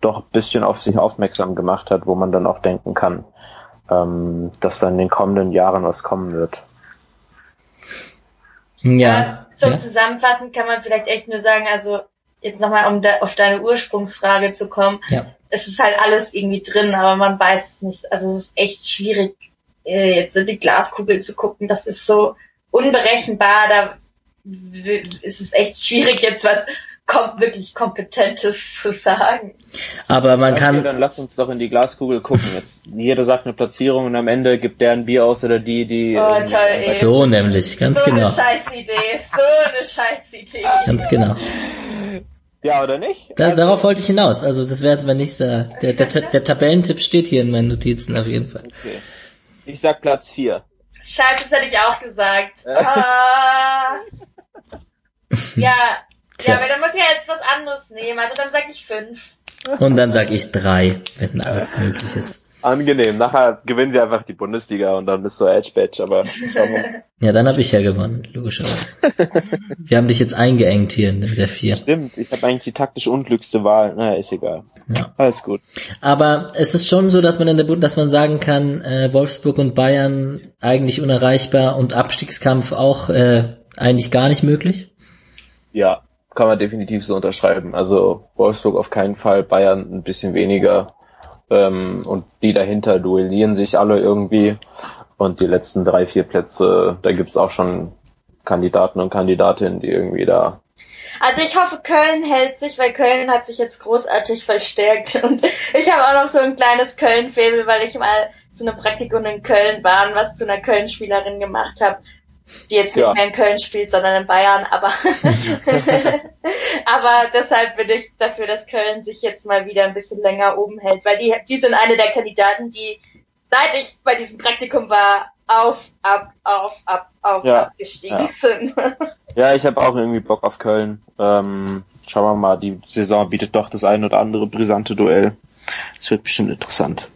[SPEAKER 3] doch ein bisschen auf sich aufmerksam gemacht hat, wo man dann auch denken kann, ähm, dass dann in den kommenden Jahren was kommen wird.
[SPEAKER 1] Ja.
[SPEAKER 2] zum
[SPEAKER 1] Ja.
[SPEAKER 2] Zusammenfassen kann man vielleicht echt nur sagen, also jetzt nochmal, um da, auf deine Ursprungsfrage zu kommen,
[SPEAKER 1] Ja.
[SPEAKER 2] es ist halt alles irgendwie drin, aber man weiß es nicht. Also es ist echt schwierig, äh, jetzt in die Glaskugel zu gucken. Das ist so unberechenbar, da ist es echt schwierig, jetzt was kom wirklich Kompetentes zu sagen.
[SPEAKER 1] Aber man
[SPEAKER 3] Okay,
[SPEAKER 1] kann,
[SPEAKER 3] dann lass uns doch in die Glaskugel gucken jetzt. Jeder sagt eine Platzierung und am Ende gibt der ein Bier aus oder die, die.
[SPEAKER 2] Oh,
[SPEAKER 3] ähm,
[SPEAKER 2] toll, ey.
[SPEAKER 1] so nämlich, ganz
[SPEAKER 2] so
[SPEAKER 1] genau.
[SPEAKER 2] eine Scheißidee, so eine Scheißidee.
[SPEAKER 1] Ganz genau.
[SPEAKER 3] Ja, oder nicht?
[SPEAKER 1] Da,
[SPEAKER 3] Also,
[SPEAKER 1] darauf wollte ich hinaus. Also das wäre jetzt mein nächster. Der, der, der Tabellentipp steht hier in meinen Notizen auf jeden Fall.
[SPEAKER 3] okay. Ich sag Platz 4.
[SPEAKER 2] Scheiße, das hätte ich auch gesagt. Ah. *laughs* ja,
[SPEAKER 1] Tja.
[SPEAKER 2] ja, aber dann muss ich ja jetzt was anderes nehmen. Also dann sag ich fünf.
[SPEAKER 1] Und dann sag ich drei, wenn alles möglich ist.
[SPEAKER 3] Angenehm. Nachher gewinnen sie einfach die Bundesliga und dann bist du Edge Badge, aber. *laughs*
[SPEAKER 1] Ja, dann habe ich ja gewonnen, logischerweise. Wir haben dich jetzt eingeengt hier in der vier.
[SPEAKER 3] Stimmt, ich habe eigentlich die taktisch unglückste Wahl. Naja, ist egal.
[SPEAKER 1] Ja.
[SPEAKER 3] Alles gut.
[SPEAKER 1] Aber es ist schon so, dass man in der Bund, dass man sagen kann, äh, Wolfsburg und Bayern eigentlich unerreichbar und Abstiegskampf auch äh, eigentlich gar nicht möglich.
[SPEAKER 3] Ja, kann man definitiv so unterschreiben. Also Wolfsburg auf keinen Fall, Bayern ein bisschen weniger. Ähm, und die dahinter duellieren sich alle irgendwie. Und die letzten drei, vier Plätze, da gibt's auch schon Kandidaten und Kandidatinnen, die irgendwie da.
[SPEAKER 2] Also ich hoffe, Köln hält sich, weil Köln hat sich jetzt großartig verstärkt. Und ich habe auch noch so ein kleines Köln-Faible, weil ich mal zu einem Praktikum in Köln war und was zu einer Köln-Spielerin gemacht habe, die jetzt nicht
[SPEAKER 3] Ja.
[SPEAKER 2] mehr in Köln spielt, sondern in Bayern. Aber, *laughs* aber deshalb bin ich dafür, dass Köln sich jetzt mal wieder ein bisschen länger oben hält, weil die, die sind eine der Kandidaten, die seit ich bei diesem Praktikum war, auf, ab, auf, ab, auf,
[SPEAKER 3] Ja.
[SPEAKER 2] abgestiegen
[SPEAKER 3] Ja.
[SPEAKER 2] sind.
[SPEAKER 3] Ja, ich habe auch irgendwie Bock auf Köln. Ähm, schauen wir mal, die Saison bietet doch das ein oder andere brisante Duell. Es wird bestimmt interessant.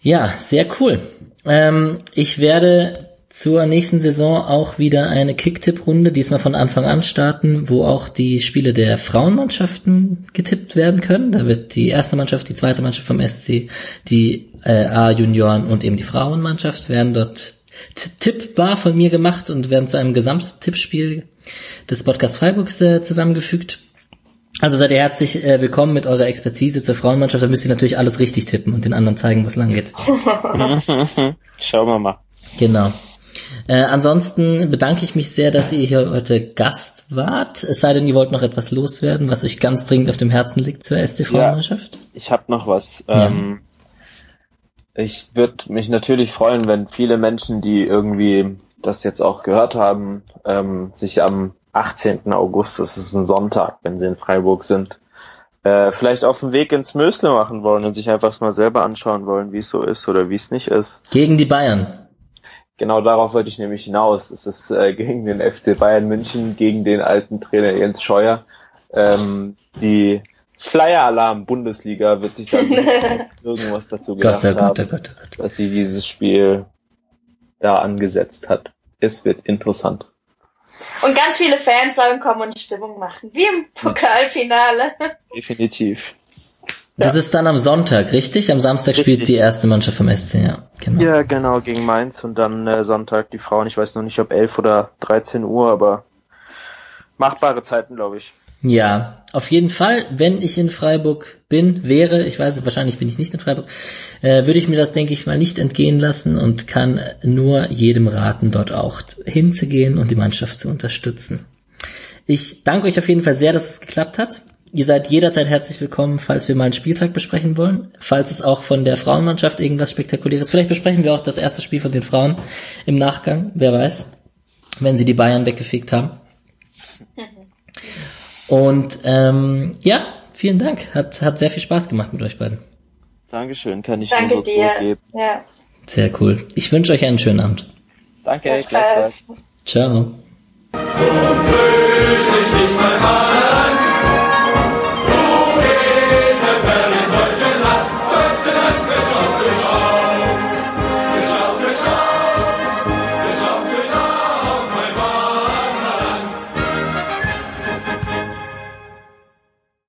[SPEAKER 1] Ja, sehr cool. Ähm, ich werde zur nächsten Saison auch wieder eine Kicktipp-Runde, diesmal von Anfang an starten, wo auch die Spiele der Frauenmannschaften getippt werden können. Da wird die erste Mannschaft, die zweite Mannschaft vom SC, die äh, A-Junioren und eben die Frauenmannschaft werden dort tippbar von mir gemacht und werden zu einem Gesamttippspiel des Podcast Freiburgs äh, zusammengefügt. Also seid ihr herzlich äh, willkommen mit eurer Expertise zur Frauenmannschaft. Da müsst ihr natürlich alles richtig tippen und den anderen zeigen, wo es lang geht. *laughs*
[SPEAKER 3] Schauen wir mal.
[SPEAKER 1] Genau. Äh, ansonsten bedanke ich mich sehr, dass ihr hier heute Gast wart. Es sei denn, ihr wollt noch etwas loswerden, was euch ganz dringend auf dem Herzen liegt zur SC-Frauenmannschaft.
[SPEAKER 3] Ich habe noch was.
[SPEAKER 1] Ja.
[SPEAKER 3] Ähm, ich würde mich natürlich freuen, wenn viele Menschen, die irgendwie das jetzt auch gehört haben, ähm, sich am 18. August, das ist ein Sonntag, wenn sie in Freiburg sind, äh, vielleicht auf den Weg ins Mösle machen wollen und sich einfach mal selber anschauen wollen, wie es so ist oder wie es nicht ist.
[SPEAKER 1] Gegen die Bayern.
[SPEAKER 3] Genau darauf wollte ich nämlich hinaus. Es ist äh, gegen den FC Bayern München, gegen den alten Trainer Jens Scheuer. Ähm, die Flyer-Alarm Bundesliga wird sich da *laughs* irgendwas dazu gedacht
[SPEAKER 1] Gott,
[SPEAKER 3] haben,
[SPEAKER 1] Gott, Gott.
[SPEAKER 3] dass sie dieses Spiel da angesetzt hat. Es wird interessant.
[SPEAKER 2] Und ganz viele Fans sollen kommen und Stimmung machen. Wie im Pokalfinale.
[SPEAKER 3] Definitiv.
[SPEAKER 1] Das ist dann am Sonntag, richtig? Am Samstag spielt
[SPEAKER 3] Richtig.
[SPEAKER 1] die erste Mannschaft vom SC, ja. Genau.
[SPEAKER 3] Ja, genau, gegen Mainz und dann äh, Sonntag die Frauen. Ich weiß noch nicht, ob 11 oder 13 Uhr, aber machbare Zeiten, glaube ich.
[SPEAKER 1] Ja, auf jeden Fall, wenn ich in Freiburg bin, wäre, ich weiß es, wahrscheinlich bin ich nicht in Freiburg, äh, würde ich mir das, denke ich mal, nicht entgehen lassen und kann nur jedem raten, dort auch hinzugehen und die Mannschaft zu unterstützen. Ich danke euch auf jeden Fall sehr, dass es geklappt hat. Ihr seid jederzeit herzlich willkommen, falls wir mal einen Spieltag besprechen wollen. Falls es auch von der Frauenmannschaft irgendwas Spektakuläres. Vielleicht besprechen wir auch das erste Spiel von den Frauen im Nachgang, wer weiß, wenn sie die Bayern weggefegt haben. *laughs* Und ähm, ja, vielen Dank. Hat, hat sehr viel Spaß gemacht mit euch beiden.
[SPEAKER 3] Dankeschön, kann ich
[SPEAKER 2] Danke
[SPEAKER 3] nur so
[SPEAKER 2] dir.
[SPEAKER 3] zurückgeben.
[SPEAKER 2] Ja.
[SPEAKER 1] Sehr cool. Ich wünsche euch einen schönen Abend.
[SPEAKER 3] Danke, gleichfalls.
[SPEAKER 1] Ciao.
[SPEAKER 4] Ich nicht.